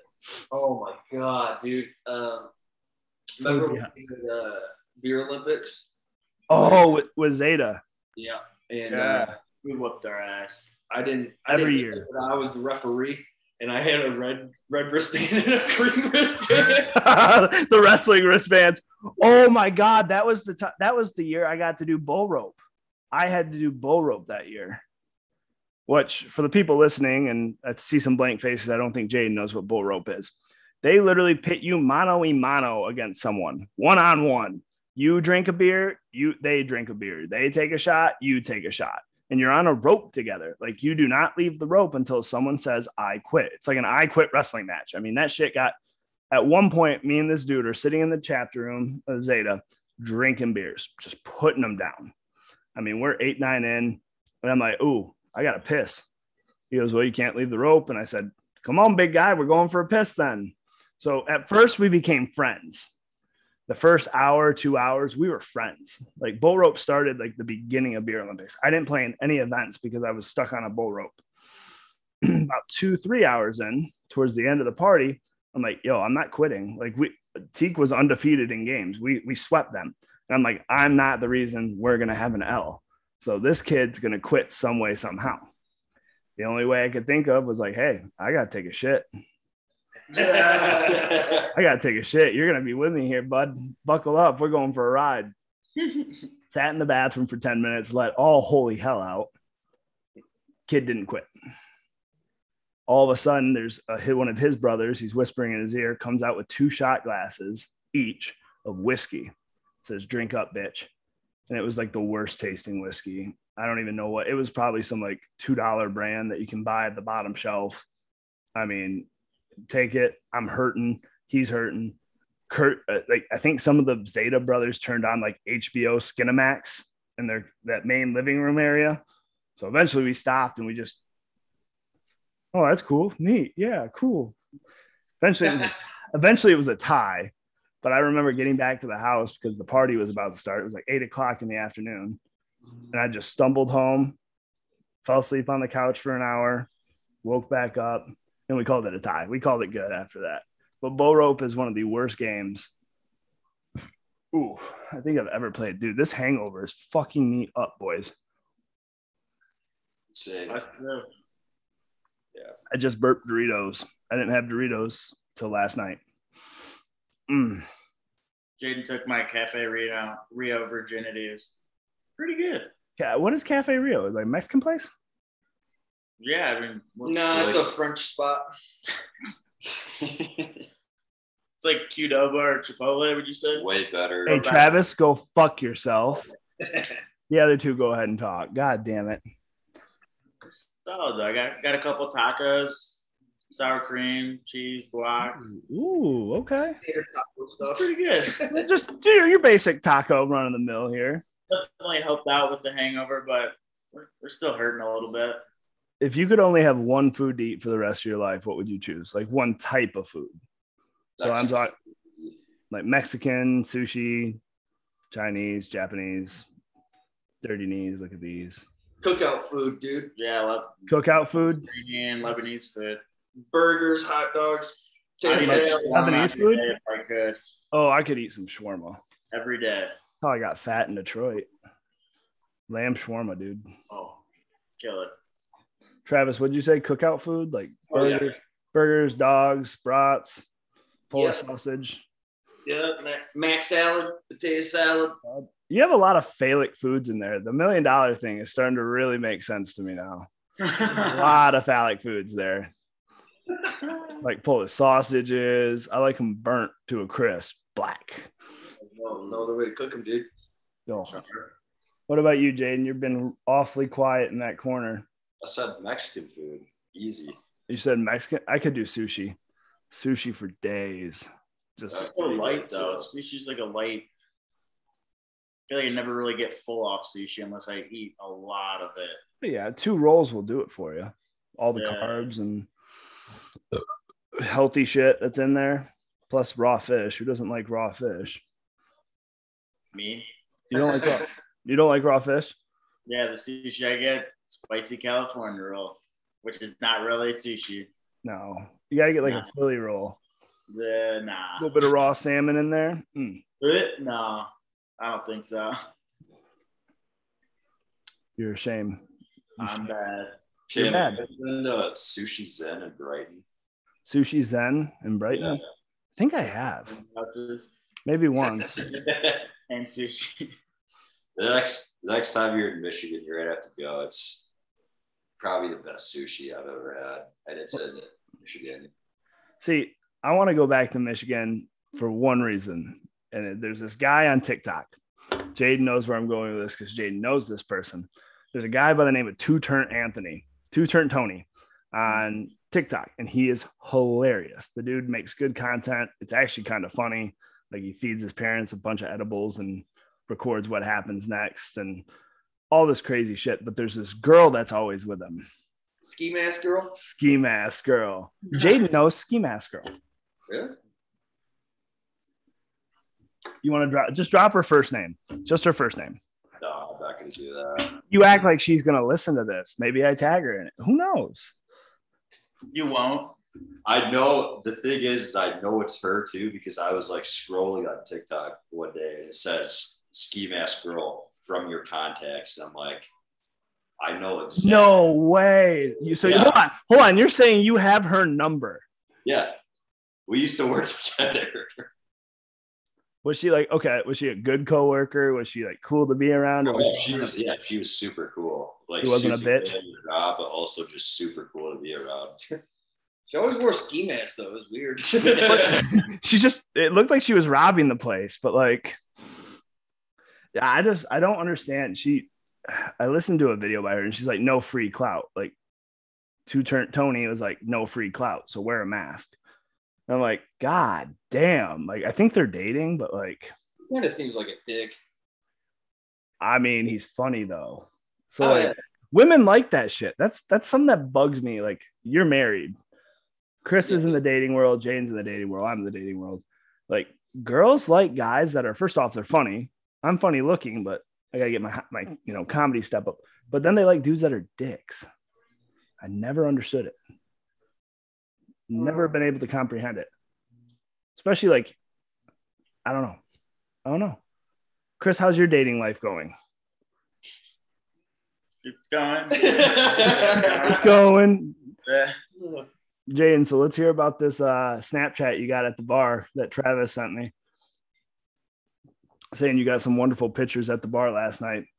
Oh my god, dude. Um, So remember yeah. when we did, uh, beer Olympics? Oh, with, with Zeta. Yeah, and Yeah. uh, We whooped our ass. I didn't. I Every didn't year. I was the referee, and I had a red red wristband and a green wristband. the wrestling wristbands. Oh my god, that was the t- that was the year I got to do bull rope. I had to do bull rope that year. Which for the people listening and I see some blank faces, I don't think Jaden knows what bull rope is. They literally pit you mano a mano against someone, one on one. You drink a beer, you they drink a beer. They take a shot, you take a shot. And you're on a rope together. Like you do not leave the rope until someone says I quit. It's like an I quit wrestling match. I mean, that shit got at one point, me and this dude are sitting in the chapter room of Zeta drinking beers, just putting them down. I mean, we're eight, nine in, and I'm like, ooh, I got to piss. He goes, well, you can't leave the rope. And I said, come on, big guy, we're going for a piss then. So at first, we became friends. The first hour, two hours, we were friends. Like bull rope started like the beginning of beer Olympics. I didn't play in any events because I was stuck on a bull rope. About two, three hours in, towards the end of the party, I'm like, yo, I'm not quitting. Like we TKE was undefeated in games. We we swept them. And I'm like, I'm not the reason we're gonna have an L. So this kid's gonna quit some way somehow. The only way I could think of was like, hey, I gotta take a shit. I gotta take a shit. You're gonna be with me here, bud. Buckle up. We're going for a ride. Sat in the bathroom for 10 minutes, let all holy hell out. Kid didn't quit. All of a sudden, there's a hit one of his brothers. He's whispering in his ear, comes out with two shot glasses each of whiskey. Says, drink up, bitch. And it was like the worst tasting whiskey. I don't even know what it was, probably some like $2 brand that you can buy at the bottom shelf. I mean, take it. I'm hurting. He's hurting. Kurt, uh, like I think some of the Zeta brothers turned on like HBO Skinamax in their that main living room area. So eventually we stopped and we just, oh, that's cool, neat, yeah, cool. Eventually, it was a, eventually it was a tie, but I remember getting back to the house because the party was about to start. It was like eight o'clock in the afternoon, and I just stumbled home, fell asleep on the couch for an hour, woke back up, and we called it a tie. We called it good after that. But bull rope is one of the worst games. Ooh, I think I've ever played. Dude, this hangover is fucking me up, boys. Insane. Us too. I just burped Doritos. I didn't have Doritos till last night. Mm. Jaden took my Cafe Rio Rio virginity. It was pretty good. Yeah, what is Cafe Rio? Is like a Mexican place? Yeah, I mean, what's No, it's a French spot. it's like Qdoba or Chipotle. Would you say? Way better. Hey, Travis, go fuck yourself. The other two go ahead and talk. God damn it. Solid. though. I got got a couple tacos, sour cream, cheese, guac. Ooh, okay. Taco stuff. Pretty good. Just do your basic taco run of the mill here. Definitely helped out with the hangover, but we're, we're still hurting a little bit. If you could only have one food to eat for the rest of your life, what would you choose? Like one type of food. So I'm talking like Mexican, sushi, Chinese, Japanese, dirty knees. Look at these. Cookout food, dude. Yeah, I love Cookout food. Mediterranean, Lebanese food. Burgers, hot dogs, I'd tater eat salad. shawarma Lebanese food? If I could, Oh, I could eat some shawarma. every day. Oh, I got fat in Detroit. Lamb shawarma, dude. Oh, kill it. Travis, what'd you say? Cookout food? Like Oh, yeah. burgers, burgers, dogs, brats, Polish Yeah. sausage. Yeah, mac, mac salad, potato salad. You have a lot of phallic foods in there. The million dollar thing is starting to really make sense to me now. A lot of phallic foods there. Like Polish sausages. I like them burnt to a crisp, black. No, no other way to cook them, dude. Oh. What about you, Jaden? You've been awfully quiet in that corner. I said Mexican food. Easy. You said Mexican. I could do sushi. Sushi for days. It's Just so light though. Sushi's like a light. I feel like I never really get full off sushi unless I eat a lot of it. yeah, two rolls will do it for you. All the Yeah. carbs and healthy shit that's in there, plus raw fish. Who doesn't like raw fish? Me, You don't like raw, you don't like raw fish? Yeah, the sushi I get spicy California roll, which is not really sushi. No, you gotta get like No. a Philly roll. The A little bit of raw salmon in there. Mm, no, I don't think so. you're a shame. You I'm should- bad. You're Cam, bad. have you been to Sushi Zen in Brighton? Sushi Zen in Brighton. Yeah. I think I have maybe once. and sushi. The next the next time you're in Michigan, you're gonna have to go. It's probably the best sushi I've ever had, and it says it Michigan. See, I want to go back to Michigan for one reason. And there's this guy on TikTok. Jaden knows where I'm going with this because Jaden knows this person. There's a guy by the name of Two Turn Anthony, Two Turn Tony on TikTok, and he is hilarious. The dude makes good content. It's actually kind of funny. Like he feeds his parents a bunch of edibles and records what happens next and all this crazy shit. But there's this girl that's always with him. Ski mask girl. Ski mask girl. Jaden knows ski mask girl. Yeah. You want to drop just drop her first name, just her first name. No, I'm not gonna do that. You act like she's gonna listen to this. Maybe I tag her in it. Who knows? You won't. I know the thing is, is I know it's her too because I was like scrolling on TikTok one day and it says ski mask girl from your contacts. And I'm like, I know exactly. No way. You so Yeah. hold on, hold on. You're saying you have her number. Yeah. We used to work together. Was she like okay? Was she a good coworker? Was she like cool to be around? Or was Oh, she was, yeah, she was super cool. Like, She wasn't a bitch? good at her job, but also just super cool to be around. She always wore ski masks though. It was weird. she just it looked like she was robbing the place, but like yeah, I just I don't understand. She I listened to a video by her and she's like, no free clout. Like Two Turn Tony was like, no free clout. So wear a mask. And I'm like, God damn. Like I think they're dating, but like, kind of seems like a dick. I mean, he's funny though. So Oh, like yeah. women like that shit. That's that's something that bugs me. Like you're married. Chris is in the dating world, Jane's in the dating world, I'm in the dating world. Like girls like guys that are first off, they're funny. I'm funny looking, but I gotta get my my you know comedy step up. But then they like dudes that are dicks. I never understood it. Never been able to comprehend it. Especially like, I don't know. I don't know. Chris, how's your dating life going? It's going. It's going. Yeah. Jaden, so let's hear about this uh, Snapchat you got at the bar that Travis sent me. Saying you got some wonderful pictures at the bar last night.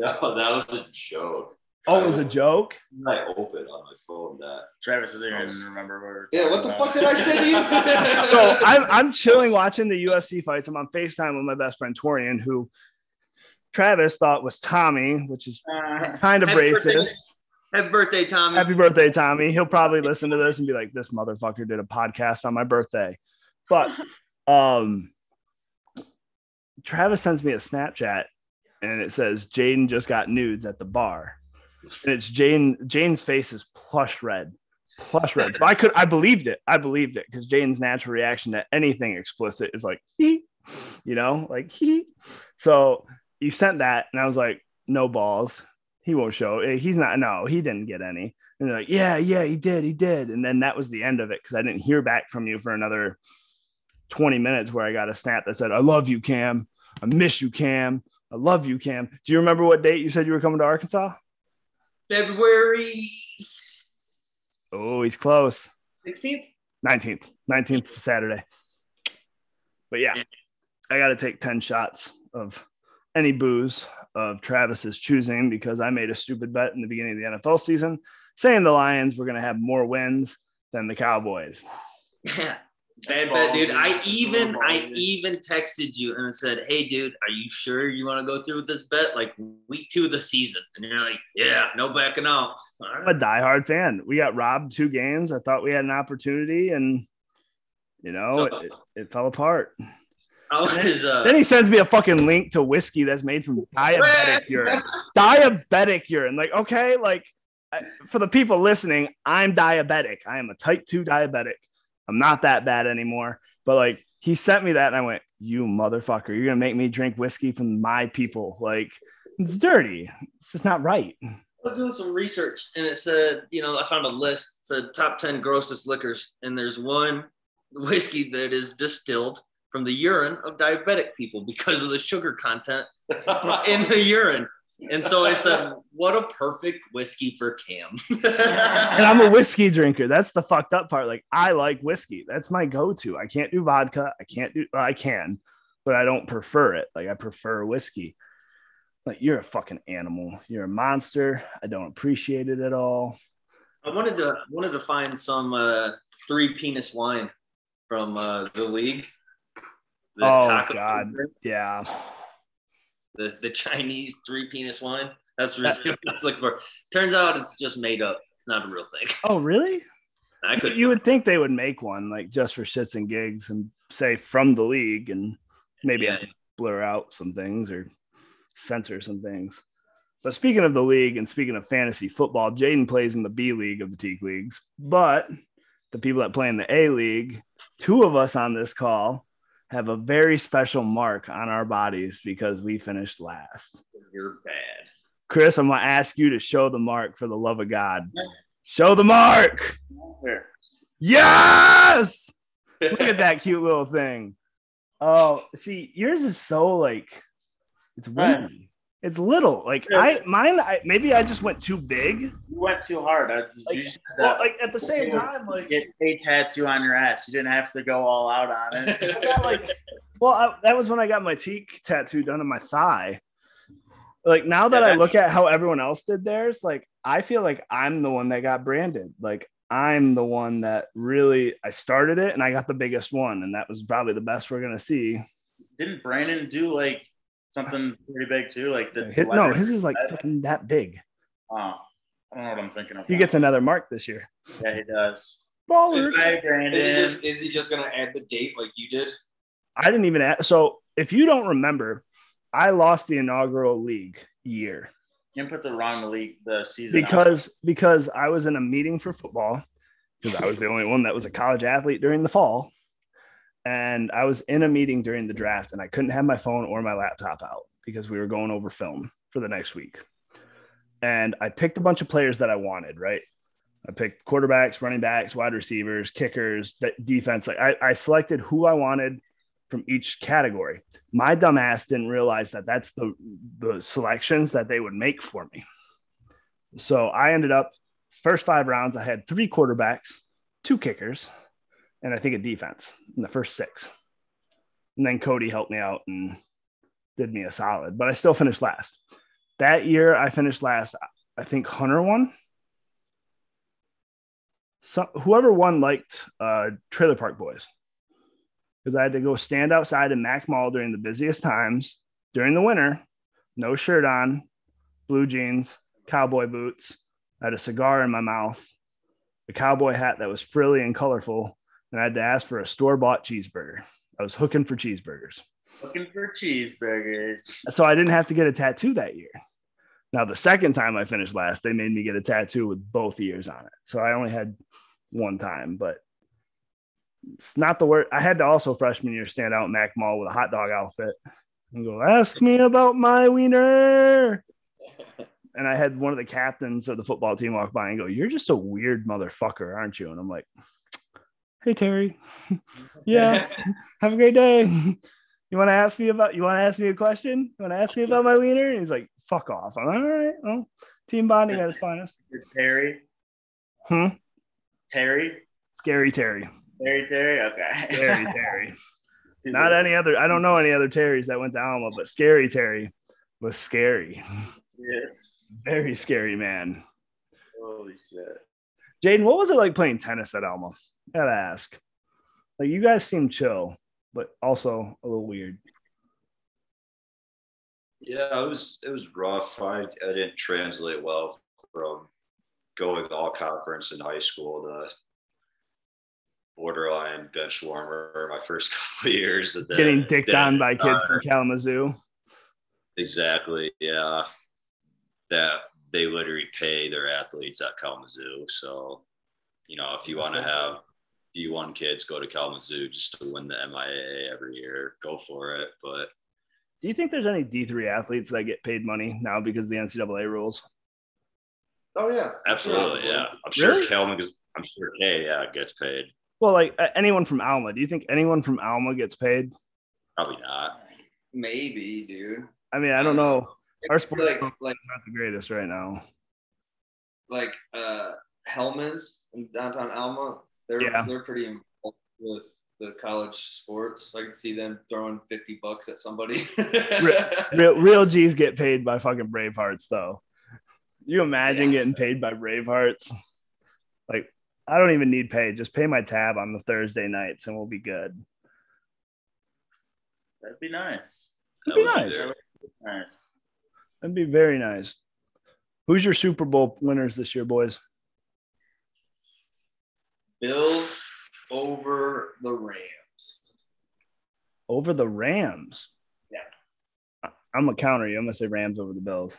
No, that was a joke. Oh, it was a joke. I opened on my phone that. Travis doesn't even remember what we're Yeah, what the fuck did I say to you? So I'm, I'm chilling watching the UFC fights. I'm on FaceTime with my best friend Torian, who Travis thought was Tommy, which is kind of Happy birthday. racist. Happy birthday, Tommy. Happy birthday, Tommy. He'll probably listen to this and be like, this motherfucker did a podcast on my birthday. But um Travis sends me a Snapchat and it says Jaden just got nudes at the bar. And it's Jane Jane's face is plush red. Plush red. So I could I believed it. I believed it because Jane's natural reaction to anything explicit is like he, you know, like he. So you sent that, and I was like, no balls. He won't show. Eh, He's not. No, he didn't get any. And they're like, yeah, yeah, he did, he did. And then that was the end of it because I didn't hear back from you for another 20 minutes where I got a snap that said, I love you, Cam. I miss you, Cam. I love you, Cam. Do you remember what date you said you were coming to Arkansas? February Oh, he's close. 16th. 19th. 19th is Saturday. But yeah, I got to take 10 shots of any booze of Travis's choosing because I made a stupid bet in the beginning of the NFL season saying the Lions were going to have more wins than the Cowboys. Bad bet, dude. I even I even texted you and said, "Hey, dude, are you sure you want to go through with this bet? Like week two of the season?" And you're like, "Yeah, no backing out." All I'm right. a diehard fan. We got robbed two games. I thought we had an opportunity and, you know, So- it, it, fell apart. Was uh, Then he sends me a fucking link to whiskey that's made from diabetic urine. Diabetic urine. Like, okay, like I- for the people listening, I'm diabetic. I am a type 2 diabetic. I'm not that bad anymore. But like, he sent me that and I went, You motherfucker, you're going to make me drink whiskey from my people. Like, it's dirty. It's just not right. I was doing some research and it said, you know, I found a list. It said top 10 grossest liquors. And there's one whiskey that is distilled from the urine of diabetic people because of the sugar content in the urine. And so I said, what a perfect whiskey for Cam. and I'm a whiskey drinker. That's the fucked up part. Like I like whiskey. That's my go-to. I can't do vodka. I can't do. well, I can, but I don't prefer it. Like I prefer whiskey. Like you're a fucking animal. You're a monster. I don't appreciate it at all. I wanted to wanted to find some uh, three penis wine from uh, the league. The Oh, taco- God. Yeah. The, the Chinese three penis wine. That's really what I was looking for. Turns out it's just made up. It's not a real thing. Oh, really? I could You would think they would make one like just for shits and gigs and say from the league and maybe Yeah. have to blur out some things or censor some things. But speaking of the league and speaking of fantasy football, Jaden plays in the B league of the TKE leagues. But the people that play in the A league, two of us on this call have a very special mark on our bodies because we finished last. You're bad. Chris, I'm gonna ask you to show the mark for the love of God. Show the mark. Here. Yes. Look at that cute little thing. Oh, see, yours is so like it's windy. It's little. Like I mine. I, maybe I just went too big. You went too hard. I, Like, Well, like at the same time, like get a tattoo on your ass. You didn't have to go all out on it. got like, well, I, that was when I got my TKE tattoo done on my thigh. Like now that Yeah, I look at how everyone else did theirs, like I feel like I'm the one that got branded. Like I'm the one that really I started it and I got the biggest one, and that was probably the best we're gonna see. Didn't Brandon do like something pretty big too? Like the His, no, his is like fucking that big. Oh, I don't know what I'm thinking of. He now. gets another mark this year. Yeah, he does. Baller. Hi, Brandon. Is he just is he just gonna add the date like you did? I didn't even ask. So if you don't remember, I lost the inaugural league year. You put the wrong league the season on. because because I was in a meeting for football because I was the only one that was a college athlete during the fall, and I was in a meeting during the draft, and I couldn't have my phone or my laptop out because we were going over film for the next week, and I picked a bunch of players that I wanted. Right, I picked quarterbacks, running backs, wide receivers, kickers, de- defense. Like I, I selected who I wanted from each category. My dumbass didn't realize that that's the the selections that they would make for me. So I ended up first five rounds. I had three quarterbacks, two kickers, and I think a defense in the first six. And then Cody helped me out and did me a solid, but I still finished last. That year I finished last. I think Hunter won. So whoever won liked uh, Trailer Park Boys because I had to go stand outside in Mac Mall during the busiest times during the winter, no shirt on, blue jeans, cowboy boots. I had a cigar in my mouth, a cowboy hat that was frilly and colorful, and I had to ask for a store bought cheeseburger. I was hooking for cheeseburgers. looking for cheeseburgers. So I didn't have to get a tattoo that year. Now, the second time I finished last, they made me get a tattoo with both ears on it. So I only had one time, but it's not the word. I had to also freshman year stand out in Mac Mall with a hot dog outfit and go, ask me about my wiener. And I had one of the captains of the football team walk by and go, You're just a weird motherfucker, aren't you? And I'm like, Hey, Terry. yeah. Have a great day. You want to ask me about, you want to ask me a question? You want to ask me about my wiener? And he's like, Fuck off. I'm like, All right. Well, team bonding at its finest. Terry. Hmm. Terry. Scary Terry. Terry. Terry. Okay. Terry Terry. Not any other. I don't know any other Terrys that went to Alma, but Scary Terry was scary. Yes. Very scary man. Holy shit. Jaden, what was it like playing tennis at Alma? Gotta ask. Like you guys seem chill, but also a little weird. Yeah, it was it was rough. I, I didn't translate well from going all conference in high school to borderline bench warmer my first couple of years. And then- Getting dicked then, on by kids uh, from Kalamazoo. Exactly. Yeah. That they literally pay their athletes at Kalamazoo. So, you know, if you want to have D1 kids go to Kalamazoo just to win the MIAA every year, go for it. But Do you think there's any D3 athletes that get paid money now because of the NCAA rules? Oh yeah, absolutely, yeah. I'm sure Really? Kalamazoo, I'm sure K, yeah, gets paid. Well, like uh, anyone from Alma. Do you think anyone from Alma gets paid? Probably not. Maybe, dude. I mean, I don't know. Our It's sports like like, like not the greatest right now. like uh Hellman's in downtown Alma. They're Yeah. they're pretty involved with the college sports. I could see them throwing fifty bucks at somebody. Real, real G's get paid by fucking Bravehearts, though. You imagine getting paid by Bravehearts? Like, I don't even need pay. Just pay my tab on the Thursday nights, and we'll be good. That'd be nice. That'd be nice. there. Nice. That'd be very nice. Who's your Super Bowl winners this year, boys? Bills over the Rams. Over the Rams. Yeah. I- I'm gonna counter you. I'm gonna say Rams over the Bills.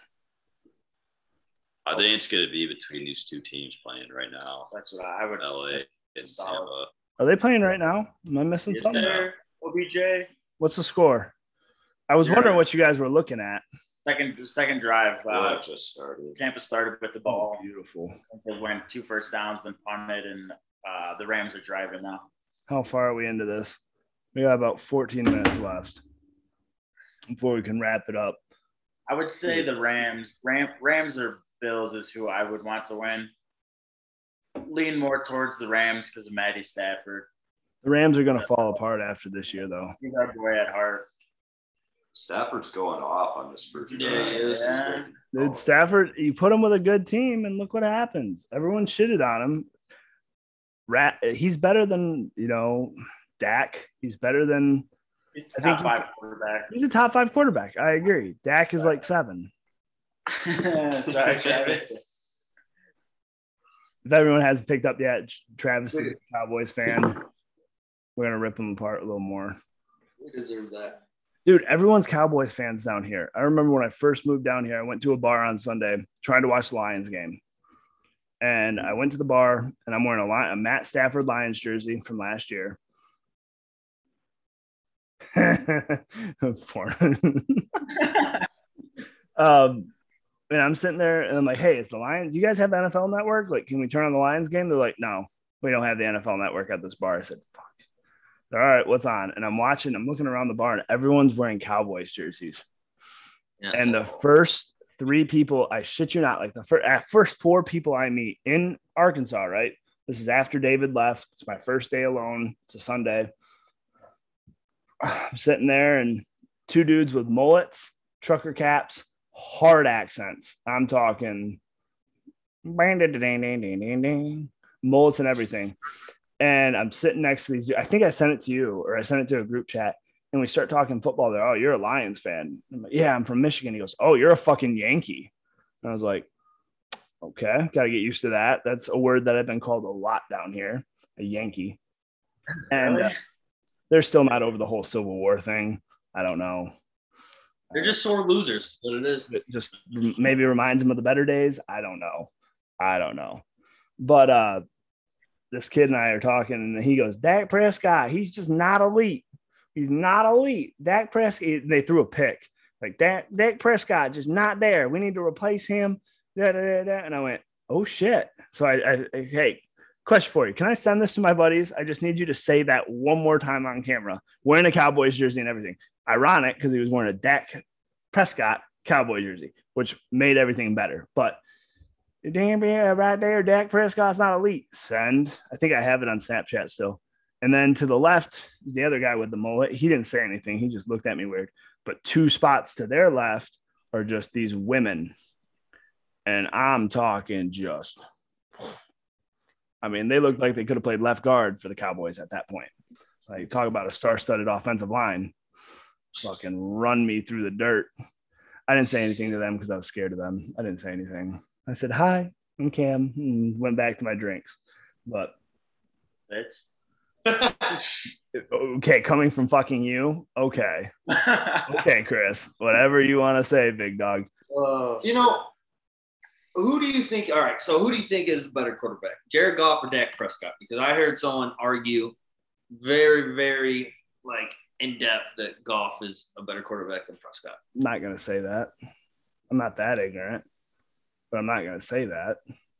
I think it's going to be between these two teams playing right now That's what I would. LA and Tampa. Are they playing right now? Am I missing Yes, something? sir. OBJ. What's the score? I was Yeah. wondering what you guys were looking at. Second second drive. Well, Uh, that just started. Tampa started with the ball. Beautiful. They went two first downs, then punted, and uh, the Rams are driving now. How far are we into this? We got about 14 minutes left before we can wrap it up. I would say the Rams, Ram, Rams or Bills is who I would want to win. Lean more towards the Rams because of Matty Stafford. The Rams are going to fall apart after this year, though. He's our boy at heart. Stafford's going off on this first Yeah, drive. he is. Yeah. Dude, Stafford, you put him with a good team, and look what happens. Everyone shitted on him. Rat, he's better than you know Dak. He's better than He's think top he- five quarterback. he's a top five quarterback. I agree. Dak is like seven. Sorry, Travis. If everyone hasn't picked up yet, Travis is a Cowboys fan. We're gonna rip them apart a little more. We deserve that. Dude, everyone's Cowboys fans down here. I remember when I first moved down here, I went to a bar on Sunday trying to watch the Lions game. And I went to the bar and I'm wearing a, a Matt Stafford Lions jersey from last year. Um, and I'm sitting there and I'm like, hey, it's the Lions. Do you guys have the NFL network? Like, can we turn on the Lions game? They're like, no, we don't have the NFL network at this bar. I said, fuck. All right, what's on? And I'm watching, I'm looking around the bar and everyone's wearing Cowboys jerseys. Yeah. And the first three people, I shit you not, like the first, first four people I meet in Arkansas, right? This is after David left. It's my first day alone. It's a Sunday. I'm sitting there and two dudes with mullets, trucker caps, hard accents. I'm talking mullets and everything. And I'm sitting next to these. I think I sent it to you or I sent it to a group chat. And we start talking football. They're, oh, you're a Lions fan. I'm like, yeah, I'm from Michigan. He goes, oh, you're a fucking Yankee. And I was like, okay, got to get used to that. That's a word that I've been called a lot down here, a Yankee. And uh, they're still not over the whole Civil War thing. I don't know. They're just sore losers. What it is. It just maybe reminds them of the better days. I don't know. I don't know. But uh this kid and I are talking, and he goes, Dak Prescott, he's just not elite. He's not elite. Dak Prescott, they threw a pick. Like that, Dak Prescott just not there. We need to replace him. Da, da, da. And I went, oh shit. So I, I, I hey, question for you. Can I send this to my buddies? I just need you to say that one more time on camera, wearing a Cowboys jersey and everything. Ironic because he was wearing a Dak Prescott Cowboy jersey, which made everything better. But damn yeah, right there, Dak Prescott's not elite. Send. I think I have it on Snapchat still. And then to the left is the other guy with the mullet. He didn't say anything. He just looked at me weird. But two spots to their left are just these women. And I'm talking just, I mean, they looked like they could have played left guard for the Cowboys at that point. Like, talk about a star studded offensive line. Fucking run me through the dirt. I didn't say anything to them because I was scared of them. I didn't say anything. I said, hi, I'm Cam, and went back to my drinks. But Bitch. Okay, coming from fucking you, okay. Okay, Chris, whatever you want to say, big dog. Whoa. You know, who do you think? All right, so who do you think is the better quarterback, Jared Goff or Dak Prescott? Because I heard someone argue very, very like in depth that Goff is a better quarterback than Prescott. I'm not going to say that. I'm not that ignorant, but I'm not going to say that.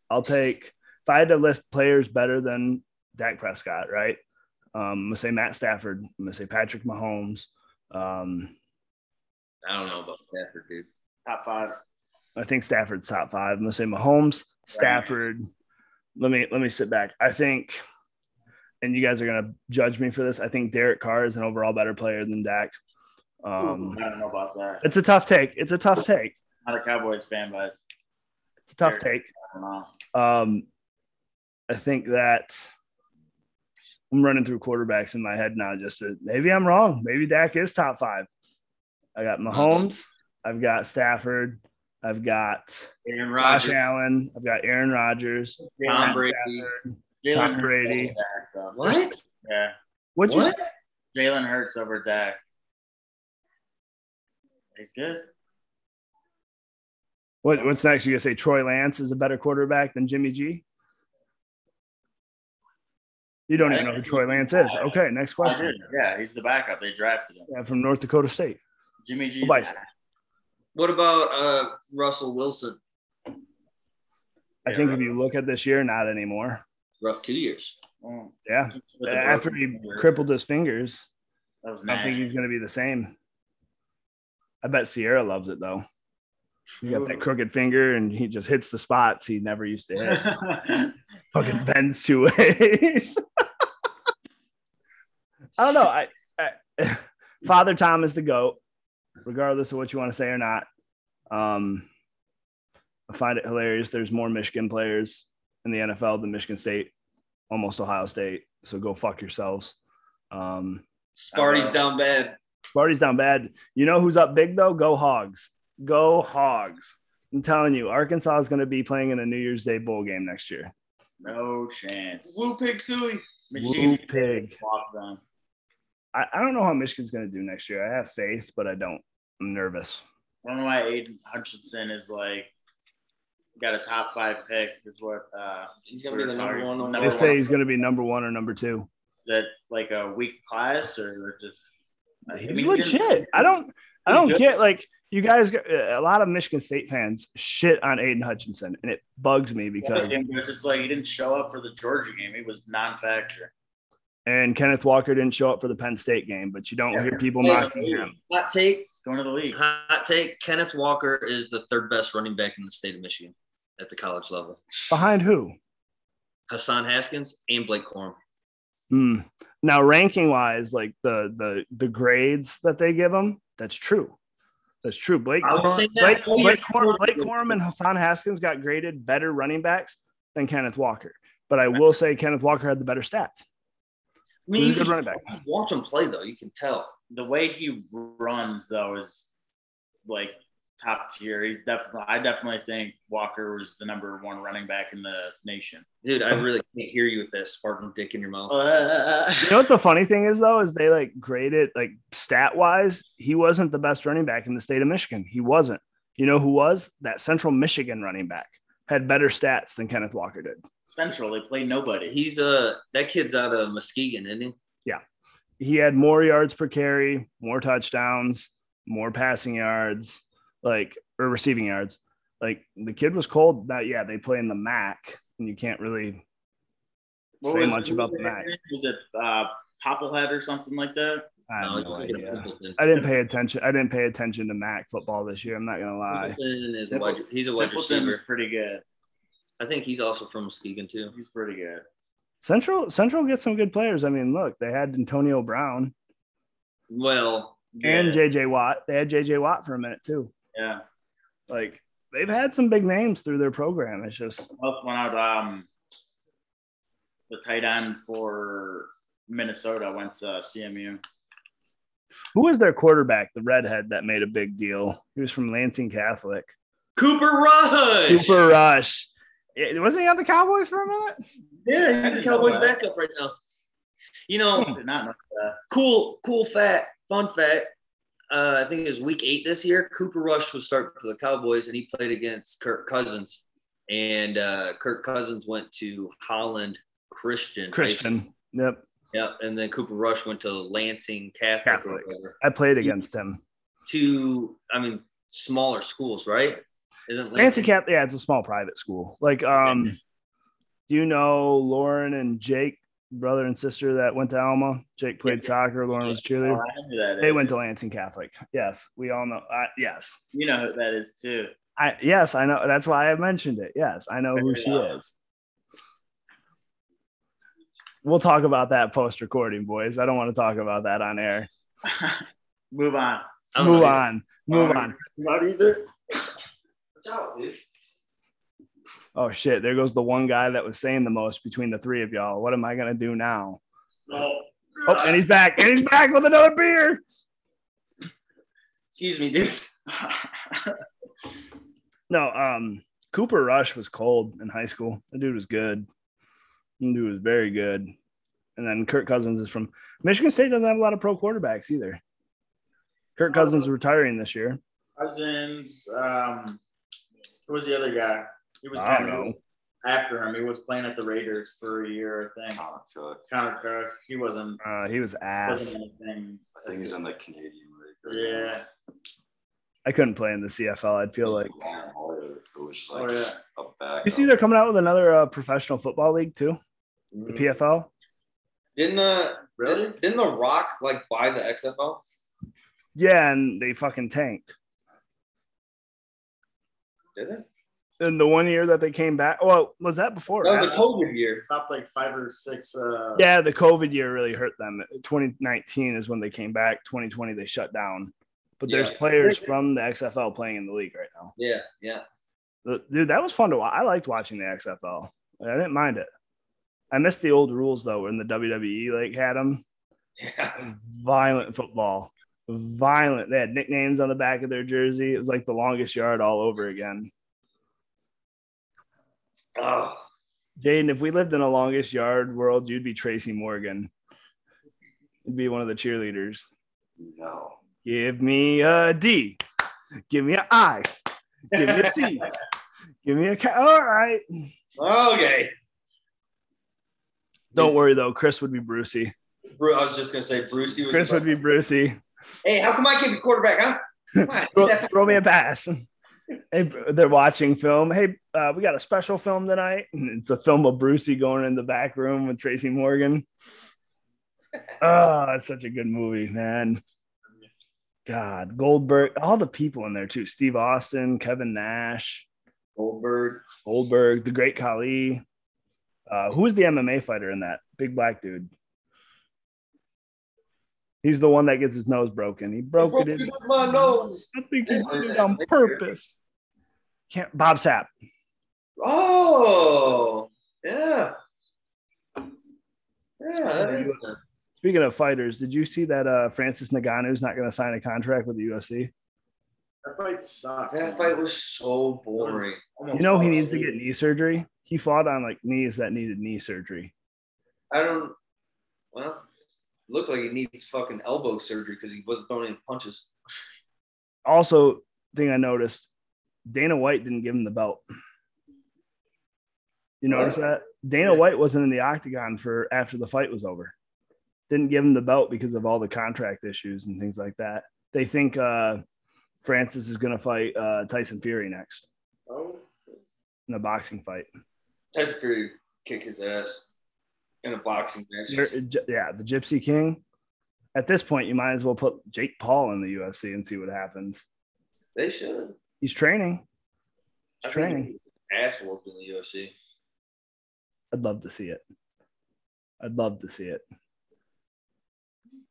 I'll take, if I had to list players better than Dak Prescott, right? Um, I'm going to say Matt Stafford. I'm going to say Patrick Mahomes. Um, I don't know about Stafford, dude. Top five. I think Stafford's top five. I'm gonna say Mahomes, Stafford. Let me let me sit back. I think, and you guys are gonna judge me for this. I think Derek Carr is an overall better player than Dak. Um, I don't know about that. it's a tough take. It's a tough take. Not a Cowboys fan, but It's a tough Derek. take. I don't know. Um, I think that I'm running through quarterbacks in my head now. Just to, maybe I'm wrong. Maybe Dak is top five. I got uh-huh. Mahomes. I've got Stafford. I've got Aaron Josh Rodgers. Allen. I've got Aaron Rodgers. Tom Brady. Stafford. Jalen Tom Brady. Dak. What? Yeah. What'd you What? Jalen Hurts over Dak. He's good. What, what's next? You gonna say Trey Lance is a better quarterback than Jimmy G? You don't even know who Trey Lance is. Okay, next question. Yeah, he's the backup. They drafted him. Yeah, from North Dakota State. Jimmy G. Bison. What about uh, Russell Wilson? I think if you look at this year, not anymore. Rough two years. Well, Yeah, with after he finger, crippled his fingers, that was I don't think he's going to be the same. I bet Ciara loves it though. He got that crooked finger and he just hits the spots he never used to hit. Fucking bends two ways. I don't know. I, I Father Tom is the goat, regardless of what you want to say or not. Um, I find it hilarious. There's more Michigan players in the NFL than Michigan State, almost Ohio State. So go fuck yourselves. Um, Sparty's down bad. Sparty's down bad. You know who's up big though? Go Hogs. Go Hogs. I'm telling you, Arkansas is going to be playing in a New Year's Day bowl game next year. no chance. Woo pig suey. Woo pig. Walk them. I, I don't know how Michigan's going to do next year. I have faith, but I don't. I'm nervous. I don't know why Aidan Hutchinson is like got a top five pick. Is what uh, He's gonna be the number one. Number They say one. he's going to be number one or number two. is that like a weak class or just? I He's mean, he legit. I don't. I don't get like you guys. A lot of Michigan State fans shit on Aidan Hutchinson, and it bugs me because. It's just like he didn't show up for the Georgia game. He was non-factor. And Kenneth Walker didn't show up for the Penn State game, but you don't hear people Hey, mocking him. Hot take. He's going to the league. Hot take. Kenneth Walker is the third best running back in the state of Michigan at the college level. Behind who? Hassan Haskins and Blake Corum. Hmm. Now, ranking wise, like the the the grades that they give them, that's true. That's true. Blake I would Cor- say that. Blake, Blake, yeah. Cor- Blake Corum and Hassan Haskins got graded better running backs than Kenneth Walker. But I will say Kenneth Walker had the better stats. I mean, He's a good running back. watch him play though. You can tell. The way he runs though is like top tier. He's definitely. I definitely think Walker was the number one running back in the nation. Dude, I really can't hear you with that Spartan dick in your mouth. You know what the funny thing is though is they like graded like stat wise, he wasn't the best running back in the state of Michigan. He wasn't. You know who was? That Central Michigan running back had better stats than Kenneth Walker did. Central, they play nobody. He's uh that kid's out of Muskegon, isn't he? Yeah. He had more yards per carry, more touchdowns, more passing yards, like or receiving yards. Like the kid was cold. That yeah, they play in the MAC, and you can't really What say was- much about the MAC. Was it uh, Popplehead or something like that? I No, no you're thinking of idea. I didn't pay attention. I didn't pay attention to MAC football this year. I'm not gonna lie. Pimpleton is a wide, he's a wide Pimpleton was receiver. pretty good. I think he's also from Muskegon too. He's pretty good. Central Central gets some good players. I mean, look, they had Antonio Brown Well, and JJ Watt. They had JJ Watt for a minute too. Yeah. Like they've had some big names through their program. It's just Helped one out. Um, the tight end for Minnesota went to CMU. Who was their quarterback, the redhead that made a big deal? He was from Lansing Catholic. Cooper Rush. Super Rush. Yeah, wasn't he on the Cowboys for a minute? Yeah, he's the Cowboys backup right now. You know, I did not know that. cool, cool fact, fun fact. Uh, I think it was week eight this year. Cooper Rush was starting for the Cowboys, and he played against Kirk Cousins. And uh, Kirk Cousins went to Holland Christian. High Christian. Yep. Yep. And then Cooper Rush went to Lansing Catholic, Catholic. I played against him. To, I mean, smaller schools, right? Isn't Lansing Catholic, yeah, it's a small private school. Like, um, do you know Lauren and Jake, brother and sister that went to Alma? Jake played soccer, Lauren was Oh, cheerleader. That They went to Lansing Catholic. Yes, we all know. I, yes, You know who that is too. I yes, I know. That's why I mentioned it. Yes, I know who she is. We'll talk about that post recording, boys. I don't want to talk about that on air. Move on. I don't Move know. on. Move All right. on. Not either. Watch out, dude. Oh shit! There goes the one guy that was saying the most between the three of y'all. What am I gonna do now? Oh. Oh, and he's back. And he's back with another beer. Excuse me, dude. No, um, Cooper Rush was cold in high school. The dude was good. The dude was very good. And then Kirk Cousins is from Michigan State. Doesn't have a lot of pro quarterbacks either. Kirk Cousins is retiring this year. Cousins. Um, who was the other guy? He was I don't kind know. after him. He was playing at the Raiders for a year, I think. Connor Cook. Connor Cook. He wasn't. Uh, he was ass. wasn't anything. I think he's in the Canadian League. Yeah. I couldn't play in the CFL. I'd feel like It was like Oh, yeah. a back. you see they're coming out with another uh, professional football league too. The PFL. Didn't uh Really? didn't, didn't the Rock like buy the XFL? Yeah, and they fucking tanked. Did it? And the one year that they came back, well, was that before? or That was after? the COVID year. It stopped like five or six. Uh, Yeah, the COVID year really hurt them. 2019 is when they came back. 2020 they shut down. But there's Yeah. players from the XFL playing in the league right now. Yeah, yeah. Dude, that was fun to watch. I liked watching the XFL. I didn't mind it. I missed the old rules though, when the WWE like had them. Yeah. Violent football, violent. They had nicknames on the back of their jersey. It was like the longest yard all over again. Oh, Jaden, if we lived in a longest yard world, you'd be Tracy Morgan. You'd be one of the cheerleaders. No. Give me a D. Give me an I. Give me a C. Give me a K. All right. okay. Don't worry though. Chris would be Brucey. Bru- I was just gonna say Brucey was. Chris would be Brucey. Hey, how come I can't be quarterback, huh? Come on, Throw, throw me a pass. Hey, they're watching film. Hey, uh, we got a special film tonight. And It's a film of Brucey going in the back room with Tracy Morgan. Oh, it's such a good movie, man. God, Goldberg, all the people in there too. Steve Austin, Kevin Nash, Goldberg. Goldberg, the Great Khali. Uh, who was the MMA fighter in that? Big black dude. He's the one that gets his nose broken. He broke it. In, my nose. I think he did it on purpose. Can't Bob Sapp. Oh, yeah. Yeah, is. Speaking of fighters, did you see that uh, Francis Ngannou's not going to sign a contract with the UFC? That fight sucked. That fight was so boring. Almost You know he needs to get knee surgery. He fought on like knees that needed knee surgery. I don't. Well, looked like he needs fucking elbow surgery because he wasn't throwing any punches. Also, thing I noticed, Dana White didn't give him the belt. You notice that Dana White wasn't in the octagon for after the fight was over. Didn't give him the belt because of all the contract issues and things like that. They think uh, Francis is going to fight uh, Tyson Fury next Oh, in a boxing fight. Tyson Fury kick his ass in a boxing match. Uh, yeah, the Gypsy King. At this point, you might as well put Jake Paul in the UFC and see what happens. They should. He's training. He's training. ass whooped in the UFC. I'd love to see it. I'd love to see it.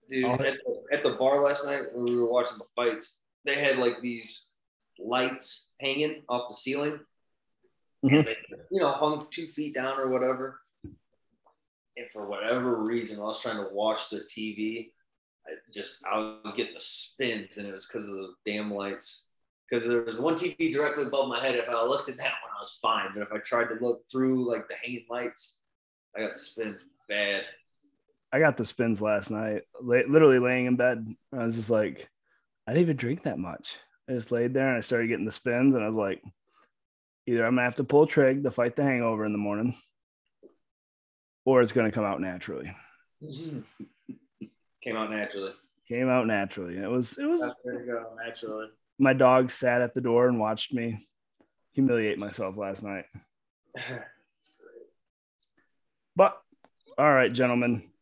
Dude, at the, at the bar last night when we were watching the fights, they had like these lights hanging off the ceiling. Mhm. They, you know, hung two feet down or whatever. And for whatever reason, I was trying to watch the TV. I just I was getting the spins, and it was because of the damn lights. Because there was one TV directly above my head. If I looked at that one, I was fine. But if I tried to look through like the hanging lights, I got the spins bad. I got the spins last night, literally laying in bed. I was just like, I didn't even drink that much. I just laid there and I started getting the spins, and I was like, either I'm gonna have to pull trig to fight the hangover in the morning, or it's gonna come out naturally. Came out naturally. Came out naturally. It was it was That's where to go naturally. my dog sat at the door and watched me humiliate myself last night. But all right, gentlemen,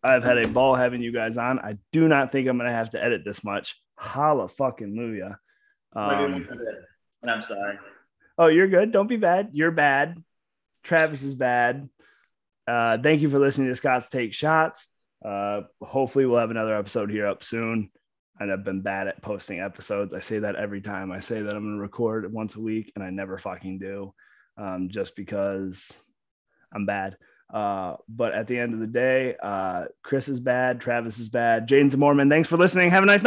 I've had a ball having you guys on. I do not think I'm gonna have to edit this much. Holla fucking Luya. Um, and I'm sorry. Oh, you're good. Don't be bad. You're bad. Travis is bad. Uh, thank you for listening to Scott's Take Shots. Uh, hopefully, we'll have another episode here up soon. And I've been bad at posting episodes. I say that every time. I say that I'm going to record once a week, and I never fucking do, um, just because I'm bad. Uh, but at the end of the day, uh, Chris is bad, Travis is bad, Jane's a Mormon. Thanks for listening. Have a nice night.